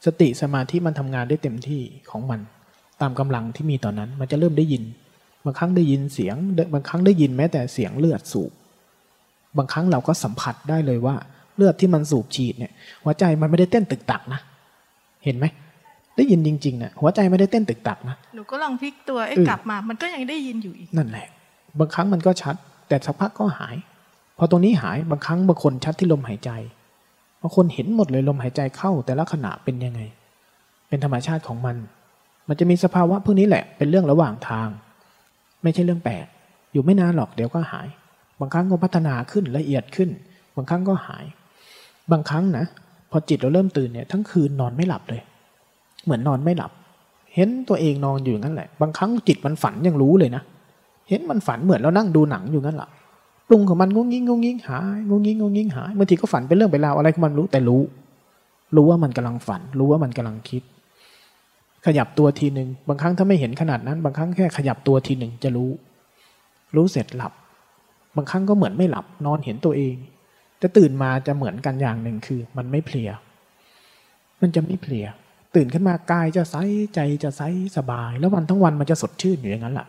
สติสมาธิมันทำงานได้เต็มที่ของมัน ตามกำลังที่มีตอนนั้น มันจะเริ่มได้ยิน บางครั้งได้ยินเสียงบางครั้งได้ยินแม้แต่เสียงเลือดสูบบางครั้งเราก็สัมผัสได้เลยว่า เลือดที่มันสูบฉีดเนี่ยหัวใจมันไม่ได้เต้นตึกตักนะ เห็นไหม ได้ยินจริงๆเนี่ยหัวใจไม่ได้เต้นตึกตักนะ
หนูก็ลองพลิกตัวเอ๊ะ
เออ
กลับมา มันก็ยังได้ยินอยู่อีก
นั่นแหละ บางครั้งมันก็ชัด แต่สักพักก็หาย พอตรงนี้หายบางครั้งบางคนชัดที่ลมหายใจบางคนเห็นหมดเลยลมหายใจเข้า แต่ละขณะเป็นยังไง เป็นธรรมชาติของมัน มันจะมีสภาวะพวกนี้แหละ เป็นเรื่องระหว่างทาง ไม่ใช่เรื่องแปลกอยู่ไม่นานหรอกเดี๋ยวก็หาย บางครั้งก็พัฒนาขึ้นละเอียดขึ้น บางครั้งก็หาย บางครั้งนะพอจิตเราเริ่มตื่นเนี่ยทั้งคืนนอนไม่หลับเลย เหมือนนอนไม่หลับ เห็นตัวเองนอนอยู่งั้นแหละ บางครั้งจิตมันฝันยังรู้เลยนะ เห็นมันฝันเหมือนเรานั่งดูหนังอยู่งั้นแหละปรุงของมันงงงิ้งงงงิ้งหายงงงิ้งงงงิ้งหายบางทีก็ฝันเป็นเรื่องเป็นราวอะไรของมันรู้แต่รู้ รู้ว่ามันกำลังฝัน รู้ว่ามันกำลังคิด ขยับตัวทีหนึ่งบางครั้งถ้าไม่เห็นขนาดนั้น บางครั้งแค่ขยับตัวทีหนึ่งจะรู้ รู้เสร็จหลับ บางครั้งก็เหมือนไม่หลับนอนเห็นตัวเองแต่ตื่นมาจะเหมือนกันอย่างหนึ่งคือ มันไม่เพลีย มันจะไม่เพลีย ตื่นขึ้นมากายจะใสใจจะใสสบาย แล้ววันทั้งวันมันจะสดชื่นอยู่อย่างนั้นแหละ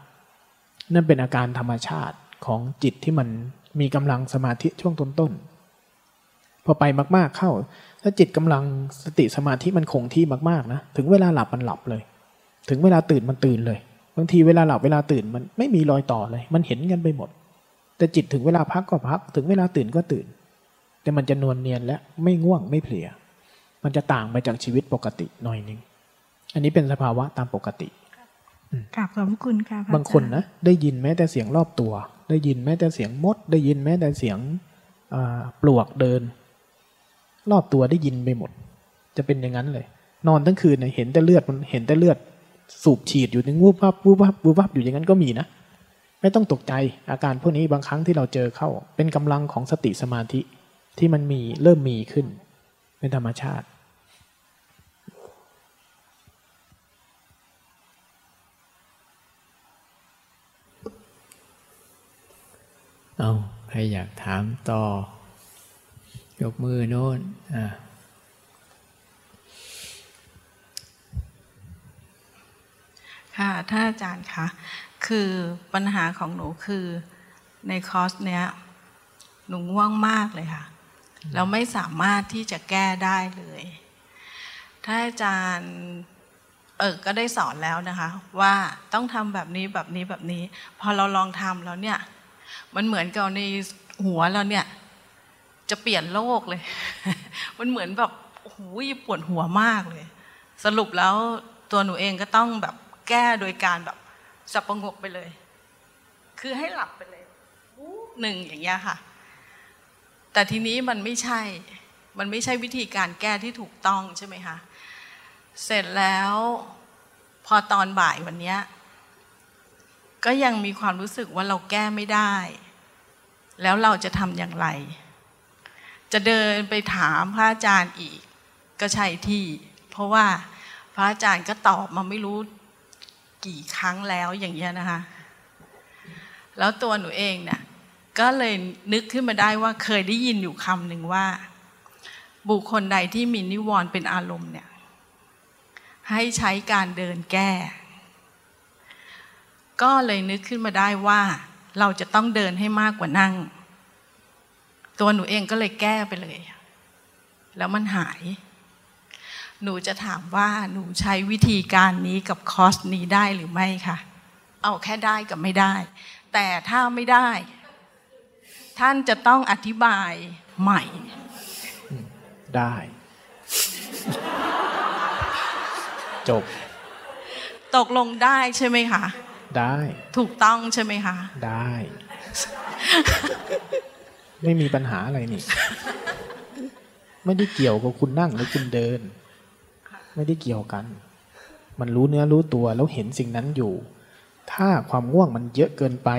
นั่นเป็นอาการธรรมชาติของจิตที่มันมีกำลังสมาธิช่วงต้นๆพอไปมากๆเข้า ถ้าจิตกำลังสติสมาธิมันคงที่มากๆนะถึงเวลาหลับมันหลับเลย ถึงเวลาตื่นมันตื่นเลย บางทีเวลาหลับเวลาตื่นมันไม่มีรอยต่อเลย มันเห็นกันไปหมด แต่จิตถึงเวลาพักก็พัก ถึงเวลาตื่นก็ตื่น แต่มันจะนวลเนียนและไม่ง่วงไม่เพลีย มันจะต่างไปจากชีวิตปกติหน่อยหนึง อันนี้เป็นสภาวะตามปกติ
กราบขอบพระคุณค่ะพระ
บางคน
อจรย์
นะได้ยินแม้แต่เสียงรอบตัว ได้ยินแม้แต่เสียงมด ได้ยินแม้แต่เสียงอ่าปลวกเดิน รอบตัวได้ยินไปหมด จะเป็นอย่างนั้นเลย นอนทั้งคืนเนี่ยเห็นแต่เลือดมันเห็นแต่เลือด สูบฉีดอยู่ในวูบวับวูบวับวูบวับอยู่อย่างนั้นก็มีนะไม่ต้องตกใจอาการพวกนี้บางครั้งที่เราเจอเข้า เป็นกำลังของสติสมาธิที่มันมีเริ่มมีขึ้น เป็นธรรมชาติ
เอาใครอยากถามต่อ ยกมือโน้นอ่า
ค่ะท่านอาจารย์คะคือปัญหาของหนูคือในคอร์สเนี้ยหนูง่วงมากเลยค่ะแล้วไม่สามารถที่จะแก้ได้เลยท่านอาจารย์เออก็ได้สอนแล้วนะคะ ว่าต้องทำแบบนี้แบบนี้แบบนี้ พอเราลองทำแล้วเนี่ย มันเหมือนกับในหัวเราเนี่ย จะเปลี่ยนโลกเลย มันเหมือนแบบโอ้โหปวดหัวมากเลย สรุปแล้วตัวหนูเองก็ต้องแบบแก้โดยการแบบสับประงกไปเลย คือให้หลับไปเลยวูบหนึ่งอย่างเงี้ยค่ะ แต่ทีนี้มันไม่ใช่ มันไม่ใช่วิธีการแก้ที่ถูกต้องใช่ไหมคะ เสร็จแล้วพอตอนบ่ายวันเนี้ย ก็ยังมีความรู้สึกว่าเราแก้ไม่ได้ แล้วเราจะทำอย่างไร จะเดินไปถามพระอาจารย์อีก ก็ใช่ที่ เพราะว่าพระอาจารย์ก็ตอบมาไม่รู้กี่ครั้งแล้วอย่างเงี้ยนะคะ แล้วตัวหนูเองเนี่ยก็เลยนึกขึ้นมาได้ว่าเคยได้ยินอยู่คำหนึ่งว่า บุคคลใดที่มีนิวรณ์เป็นอารมณ์เนี่ย ให้ใช้การเดินแก้ ก็เลยนึกขึ้นมาได้ว่า เราจะต้องเดินให้มากกว่านั่ง ตัวหนูเองก็เลยแก้ไปเลย แล้วมันหาย หนูจะถามว่าหนูใช้วิธีการนี้กับคอร์สนี้ได้หรือไม่คะเอาแค่ได้กับไม่ได้ แต่ถ้าไม่ได้ ท่านจะต้องอธิบายใหม่
ได้ จบ
ตกลงได้ใช่ไหมคะ
ได้
ถูกต้องใช่ไหมคะ
ได้ ไม่มีปัญหาอะไรนี่ ไม่ได้เกี่ยวกับคุณนั่งหรือคุณเดิน ไม่ได้เกี่ยวกัน มันรู้เนื้อรู้ตัวแล้วเห็นสิ่งนั้นอยู่ ถ้าความง่วงมันเยอะเกินไป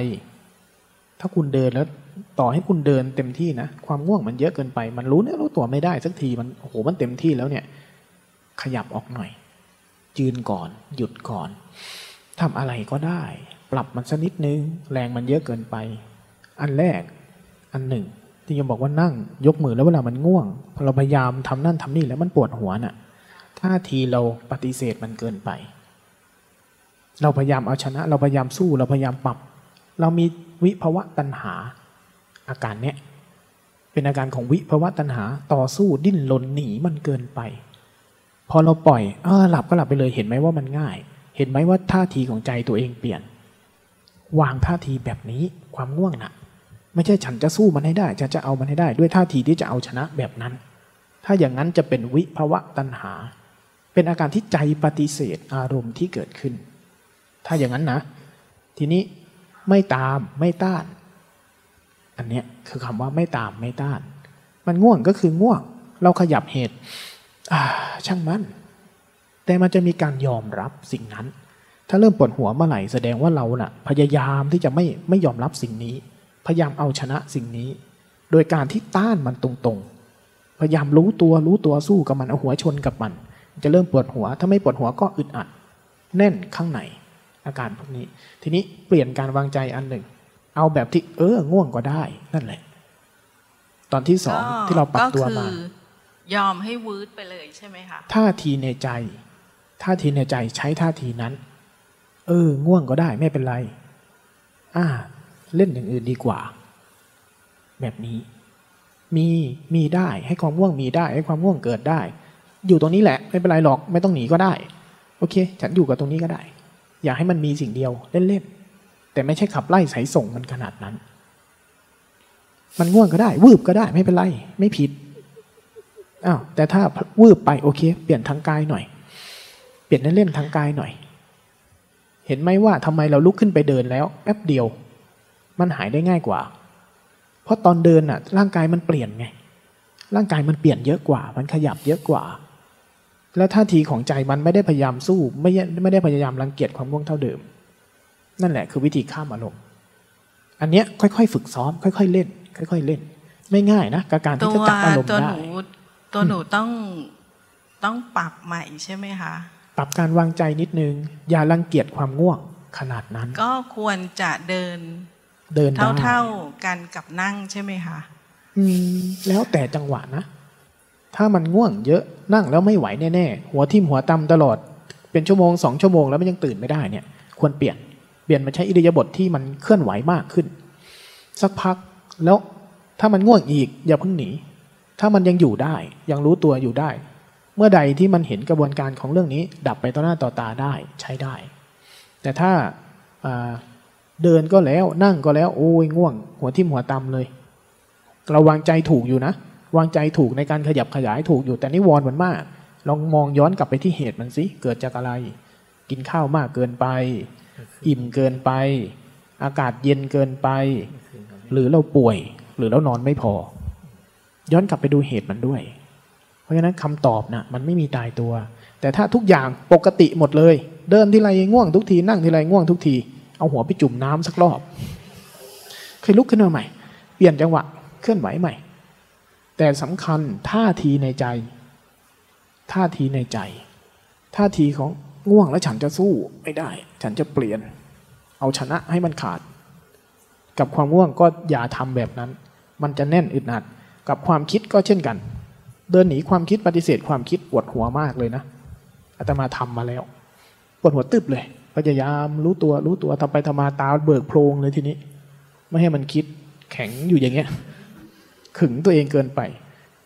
ถ้าคุณเดินแล้วต่อให้คุณเดินเต็มที่นะ ความง่วงมันเยอะเกินไป มันรู้เนื้อรู้ตัวไม่ได้สักทีมันโอ้โหมันเต็มที่แล้วเนี่ย ขยับออกหน่อย ยืนก่อน หยุดก่อน ทำอะไรก็ได้ ปรับมันสักนิดนึง แรงมันเยอะเกินไป อันแรกอันหนึ่ง ที่ยังบอกว่านั่งยกมือแล้วเวลามันง่วงพอเราพยายามทำนั่นทำนี่แล้วมันปวดหัวน่ะท่าทีเราปฏิเสธมันเกินไป เราพยายามเอาชนะ เราพยายามสู้เราพยายามปรับ เรามีวิภวะตัณหา อาการเนี้ยเป็นอาการของวิภวะตัณหาต่อสู้ดิ้นรนหนีมันเกินไป พอเราปล่อยเออหลับก็หลับไปเลยเห็นไหมว่ามันง่าย เห็นไหมว่าท่าทีของใจตัวเองเปลี่ยน วางท่าทีแบบนี้ความง่วงนะไม่ใช่ฉันจะสู้มันให้ได้ฉันจะเอามันให้ได้ ด้วยท่าทีที่จะเอาชนะแบบนั้น ถ้าอย่างนั้นจะเป็นวิภวะตัณหา เป็นอาการที่ใจปฏิเสธอารมณ์ที่เกิดขึ้น ถ้าอย่างนั้นนะ ทีนี้ไม่ตามไม่ต้าน อันเนี้ยคือคำว่าไม่ตามไม่ต้าน มันง่วงก็คือง่วง เราขยับเหตุช่างมัน แต่มันจะมีการยอมรับสิ่งนั้น ถ้าเริ่มปวดหัวเมื่อไหร่แสดงว่าเราน่ะ พยายามที่จะไม่ไม่ยอมรับสิ่งนี้ พยายามเอาชนะสิ่งนี้ โดยการที่ต้านมันตรงๆ พยายามรู้ตัวรู้ตัวสู้กับมันเอาหัวชนกับมัน จะเริ่มปวดหัว ถ้าไม่ปวดหัวก็อึดอัด แน่นข้างในอาการพวกนี้ ทีนี้เปลี่ยนการวางใจอันหนึ่ง เอาแบบที่เออง่วงก็ได้นั่นแหละ ตอนที่สองที่เราปรับตัวมา
ก็คือยอมให้วืดไปเลยใช่ไหมคะ
ท่าทีในใจ ท่าทีในใจใช้ท่าทีนั้น เออ ง่วงก็ได้ไม่เป็นไร อ่า เล่นอย่างอื่นดีกว่า แบบนี้ มีมีได้ให้ความง่วงมีได้ ให้ความง่วงเกิดได้ อยู่ตรงนี้แหละ ไม่เป็นไรหรอกไม่ต้องหนีก็ได้ โอเค ฉันอยู่กับตรงนี้ก็ได้ อย่าให้มันมีสิ่งเดียวเล่นๆแต่ไม่ใช่ขับไล่สายส่งมันขนาดนั้น มันง่วงก็ได้วืบก็ได้ไม่เป็นไร ไม่ผิดอ้าวแต่ถ้าวืบไปโอเค เปลี่ยนทางกายหน่อย ลี่ยนเล่นๆทางกายหน่อย เห็นไหมว่าทำไมเราลุกขึ้นไปเดินแล้วแป๊บเดียว มันหายได้ง่ายกว่า เพราะตอนเดินน่ะ ร่างกายมันเปลี่ยนไง ร่างกายมันเปลี่ยนเยอะกว่า มันขยับเยอะกว่า แล้วท่าทีของใจมันไม่ได้พยายามสู้ ไม่ได้ไม่ได้พยายามรังเกียจความง่วงเท่าเดิม นั่นแหละคือวิธีข้ามอารมณ์อันเนี้ยค่อยๆฝึกซ้อม ค่อยๆเล่น ค่อย ๆ เล่น ไม่ง่ายนะกับการ
ตั
ที่จะจับอารมณ์
ตัวห
ได้
นูตัวหนูต้องต้องปรับใหม่ใช่ไหมคะ
ปรับการวางใจนิดนึง อย่ารังเกียจความง่วงขนาดนั้น
ก็ควรจะเดิน
เดินได้
เท่าๆกันกับนั่งใช่ไหมคะ
อืมแล้วแต่จังหวะนะ ถ้ามันง่วงเยอะนั่งแล้วไม่ไหวแน่ๆหัวทิ่มหัวตำตลอด เป็นชั่วโมงสองชั่วโมงแล้วมันยังตื่นไม่ได้เนี่ย ควรเปลี่ยนเปลี่ยนมาใช้อิริยาบถทที่มันเคลื่อนไหวมากขึ้น สักพักแล้วถ้ามันง่วงอีกอย่าเพิ่งหนี ถ้ามันยังอยู่ได้ ยังรู้ตัวอยู่ได้ เมื่อใดที่มันเห็นกระบวนการของเรื่องนี้ ดับไปต่อหน้าต่อตาได้ใช้ได้ แต่ถ้าเดินก็แล้วนั่งก็แล้วโอ้ยง่วง หัวทิ่มหัวตำเลย เราวางใจถูกอยู่นะ วางใจถูกในการขยับขยายถูกอยู่แต่นิวรณ์มันมาก ลองมองย้อนกลับไปที่เหตุมันสิเกิดจากอะไร กินข้าวมากเกินไป อิ่มเกินไป อากาศเย็นเกินไป หรือเราป่วย หรือเรานอนไม่พอ ย้อนกลับไปดูเหตุมันด้วยะฉะนั้นคำตอบนะ่ะมันไม่มีตายตัว แต่ถ้าทุกอย่างปกติหมดเลย เดินที่ไรง่วงทุกทีนั่งที่ไรง่วงทุกที เอาหัวไปจุ่มน้ำสักรอบเคยลุกขึ้นมาใหม่ เปลี่ยนจังหวะเคลื่อนไหวใหม่ แต่สำคัญท่าทีในใจ ท่าทีในใจ ท่าทีของง่วงแล้วฉันจะสู้ไม่ได้ ฉันจะเปลี่ยน เอาชนะให้มันขาด กับความง่วงก็อย่าทำแบบนั้น มันจะแน่นอึดอัด กับความคิดก็เช่นกัน เดินหนีความคิดปฏิเสธความคิดปวดหัวมากเลยนะอาตมาทำมาแล้วปวดหัวตึบเลยพยายามรู้ตัวรู้ตัวทำไปทำมาตาเบิกโพรงเลยทีนี้ ไม่ให้มันคิดแข็งอยู่อย่างเงี้ย ขึงตัวเองเกินไป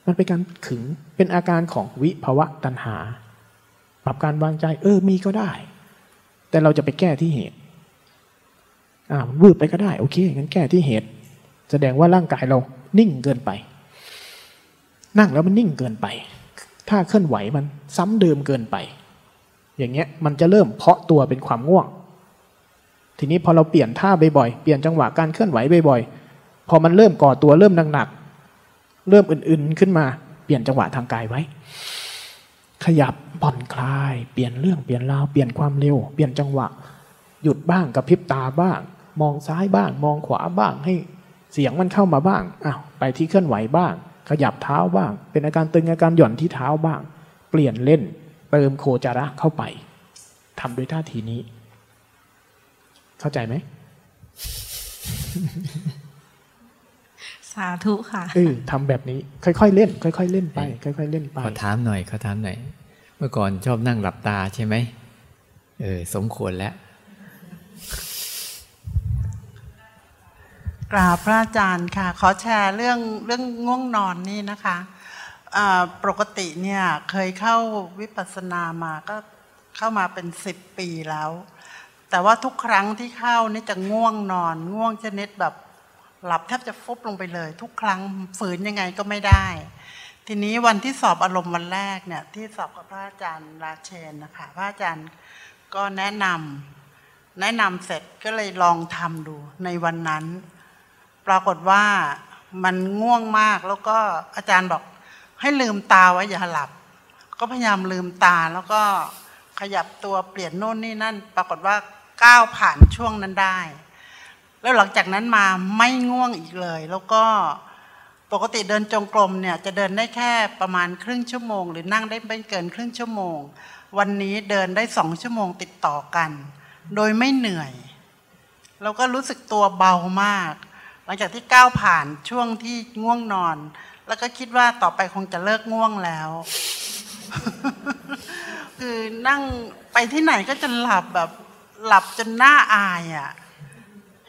มันเป็นการขึงเป็นอาการของวิภวะตัณหา ปรับการวางใจ เออมีก็ได้ แต่เราจะไปแก้ที่เหตุอ่ามันวืบไปก็ได้ โอเคงั้นแก้ที่เหตุ แสดงว่าร่างกายเรานิ่งเกินไป นั่งแล้วมันนิ่งเกินไป ถ้าเคลื่อนไหวมันซ้ำเดิมเกินไป อย่างเงี้ยมันจะเริ่มเพาะตัวเป็นความง่วง ทีนี้พอเราเปลี่ยนท่าบ่อยๆเปลี่ยนจังหวะการเคลื่อนไหวบ่อยๆพอมันเริ่มก่อตัวเริ่มหนักๆเริ่มอื่นๆขึ้นมาเปลี่ยนจังหวะทางกายไว้ ขยับผ่อนคลาย เปลี่ยนเรื่องเปลี่ยนราวเปลี่ยนความเร็ว เปลี่ยนจังหวะ หยุดบ้างกับพริบตาบ้าง มองซ้ายบ้าง มองขวาบ้างให้เสียงมันเข้ามาบ้างอ้าวไปที่เคลื่อนไหวบ้าง ขยับเท้าบ้าง เป็นอาการตึงอาการหย่อนที่เท้าบ้าง เปลี่ยนเล่น เติมโคจาระเข้าไปทำด้วยท่าทีนี้ เข้าใจไหม
สาธุค่ะ
เออทำแบบนี้ ค่อยๆเล่น ค่อยๆเล่นไป ค่อยๆเล่นไป
ขอถามหน่อยขอถามหน่อย เมื่อก่อนชอบนั่งหลับตาใช่ไหมเออสมควรแล้ว
กราบพระอาจารย์ค่ะ ขอแชร์เรื่องเรื่องง่วงนอนนี่นะคะปกติเนี่ยเคยเข้าวิปัสสนามาก็เข้ามาเป็นสิบปีแล้ว แต่ว่าทุกครั้งที่เข้านี่จะง่วงนอน ง่วงชนิดแบบหลับแทบจะฟุบลงไปเลย ทุกครั้งฝืนยังไงก็ไม่ได้ ทีนี้วันที่สอบอารมณ์วันแรกเนี่ยที่สอบกับพระอาจารย์ราเชนนะคะพระอาจารย์ก็แนะนำแนะนำเสร็จก็เลยลองทำดูในวันนั้น ปรากฏว่ามันง่วงมากแล้วก็อาจารย์บอกให้ลืมตาไว้อย่าหลับ ก็พยายามลืมตาแล้วก็ขยับตัวเปลี่ยนโน่นนี่นั่น ปรากฏว่าก้าวผ่านช่วงนั้นได้ แล้วหลังจากนั้นมาไม่ง่วงอีกเลย แล้วก็ปกติเดินจงกรมเนี่ยจะเดินได้แค่ประมาณครึ่งชั่วโมง หรือนั่งได้ไม่เกินครึ่งชั่วโมง วันนี้เดินได้สองชั่วโมงติดต่อกัน โดยไม่เหนื่อย แล้วก็รู้สึกตัวเบามาก หลังจากที่ก้าวผ่านช่วงที่ง่วงนอน แล้วก็คิดว่าต่อไปคงจะเลิกง่วงแล้ว คือนั่งไปที่ไหนก็จะหลับแบบหลับจนหน้าอายอะ่ะ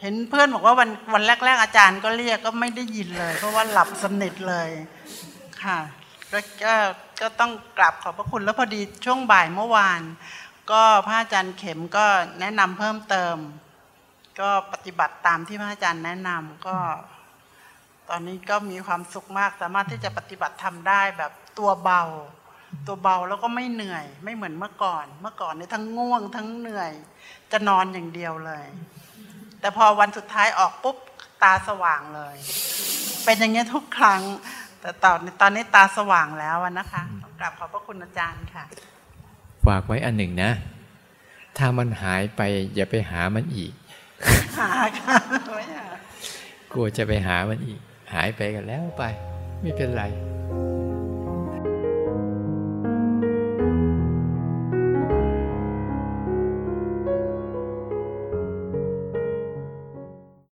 เห็นเพื่อนบอกว่าวันวันแรก ๆ อาจารย์ก็เรียกก็ไม่ได้ยินเลย เพราะว่าหลับสนิทเลยค่ะแล้วก็ก็ต้องกราบขอบพระคุณแล้วพอดีช่วงบ่ายเมื่อวาน ก็พระอาจารย์เข็มก็แนะนำเพิ่มเติม ก็ปฏิบัติตามที่พระอาจารย์แนะนำก็ ตอนนี้ก็มีความสุขมากสามารถที่จะปฏิบัติทำได้แบบตัวเบา ตัวเบาแล้วก็ไม่เหนื่อย ไม่เหมือนเมื่อก่อน เมื่อก่อนเนี่ยทั้งง่วง ทั้งเหนื่อย จะนอนอย่างเดียวเลย แต่พอวันสุดท้ายออกปุ๊บตาสว่างเลย เป็นอย่างเงี้ยทุกครั้ง แต่ตอนตอนนี้ตาสว่างแล้วนะคะกราบขอบพระคุณอาจารย์ค่ะ
ฝากไว้อันหนึ่งนะ ถ้ามันหายไปอย่าไปหามันอีก
หาค่ะไม่หา
กลัวจะไปหามันอีก หายไปกันแล้วไป ไม่เป็นไร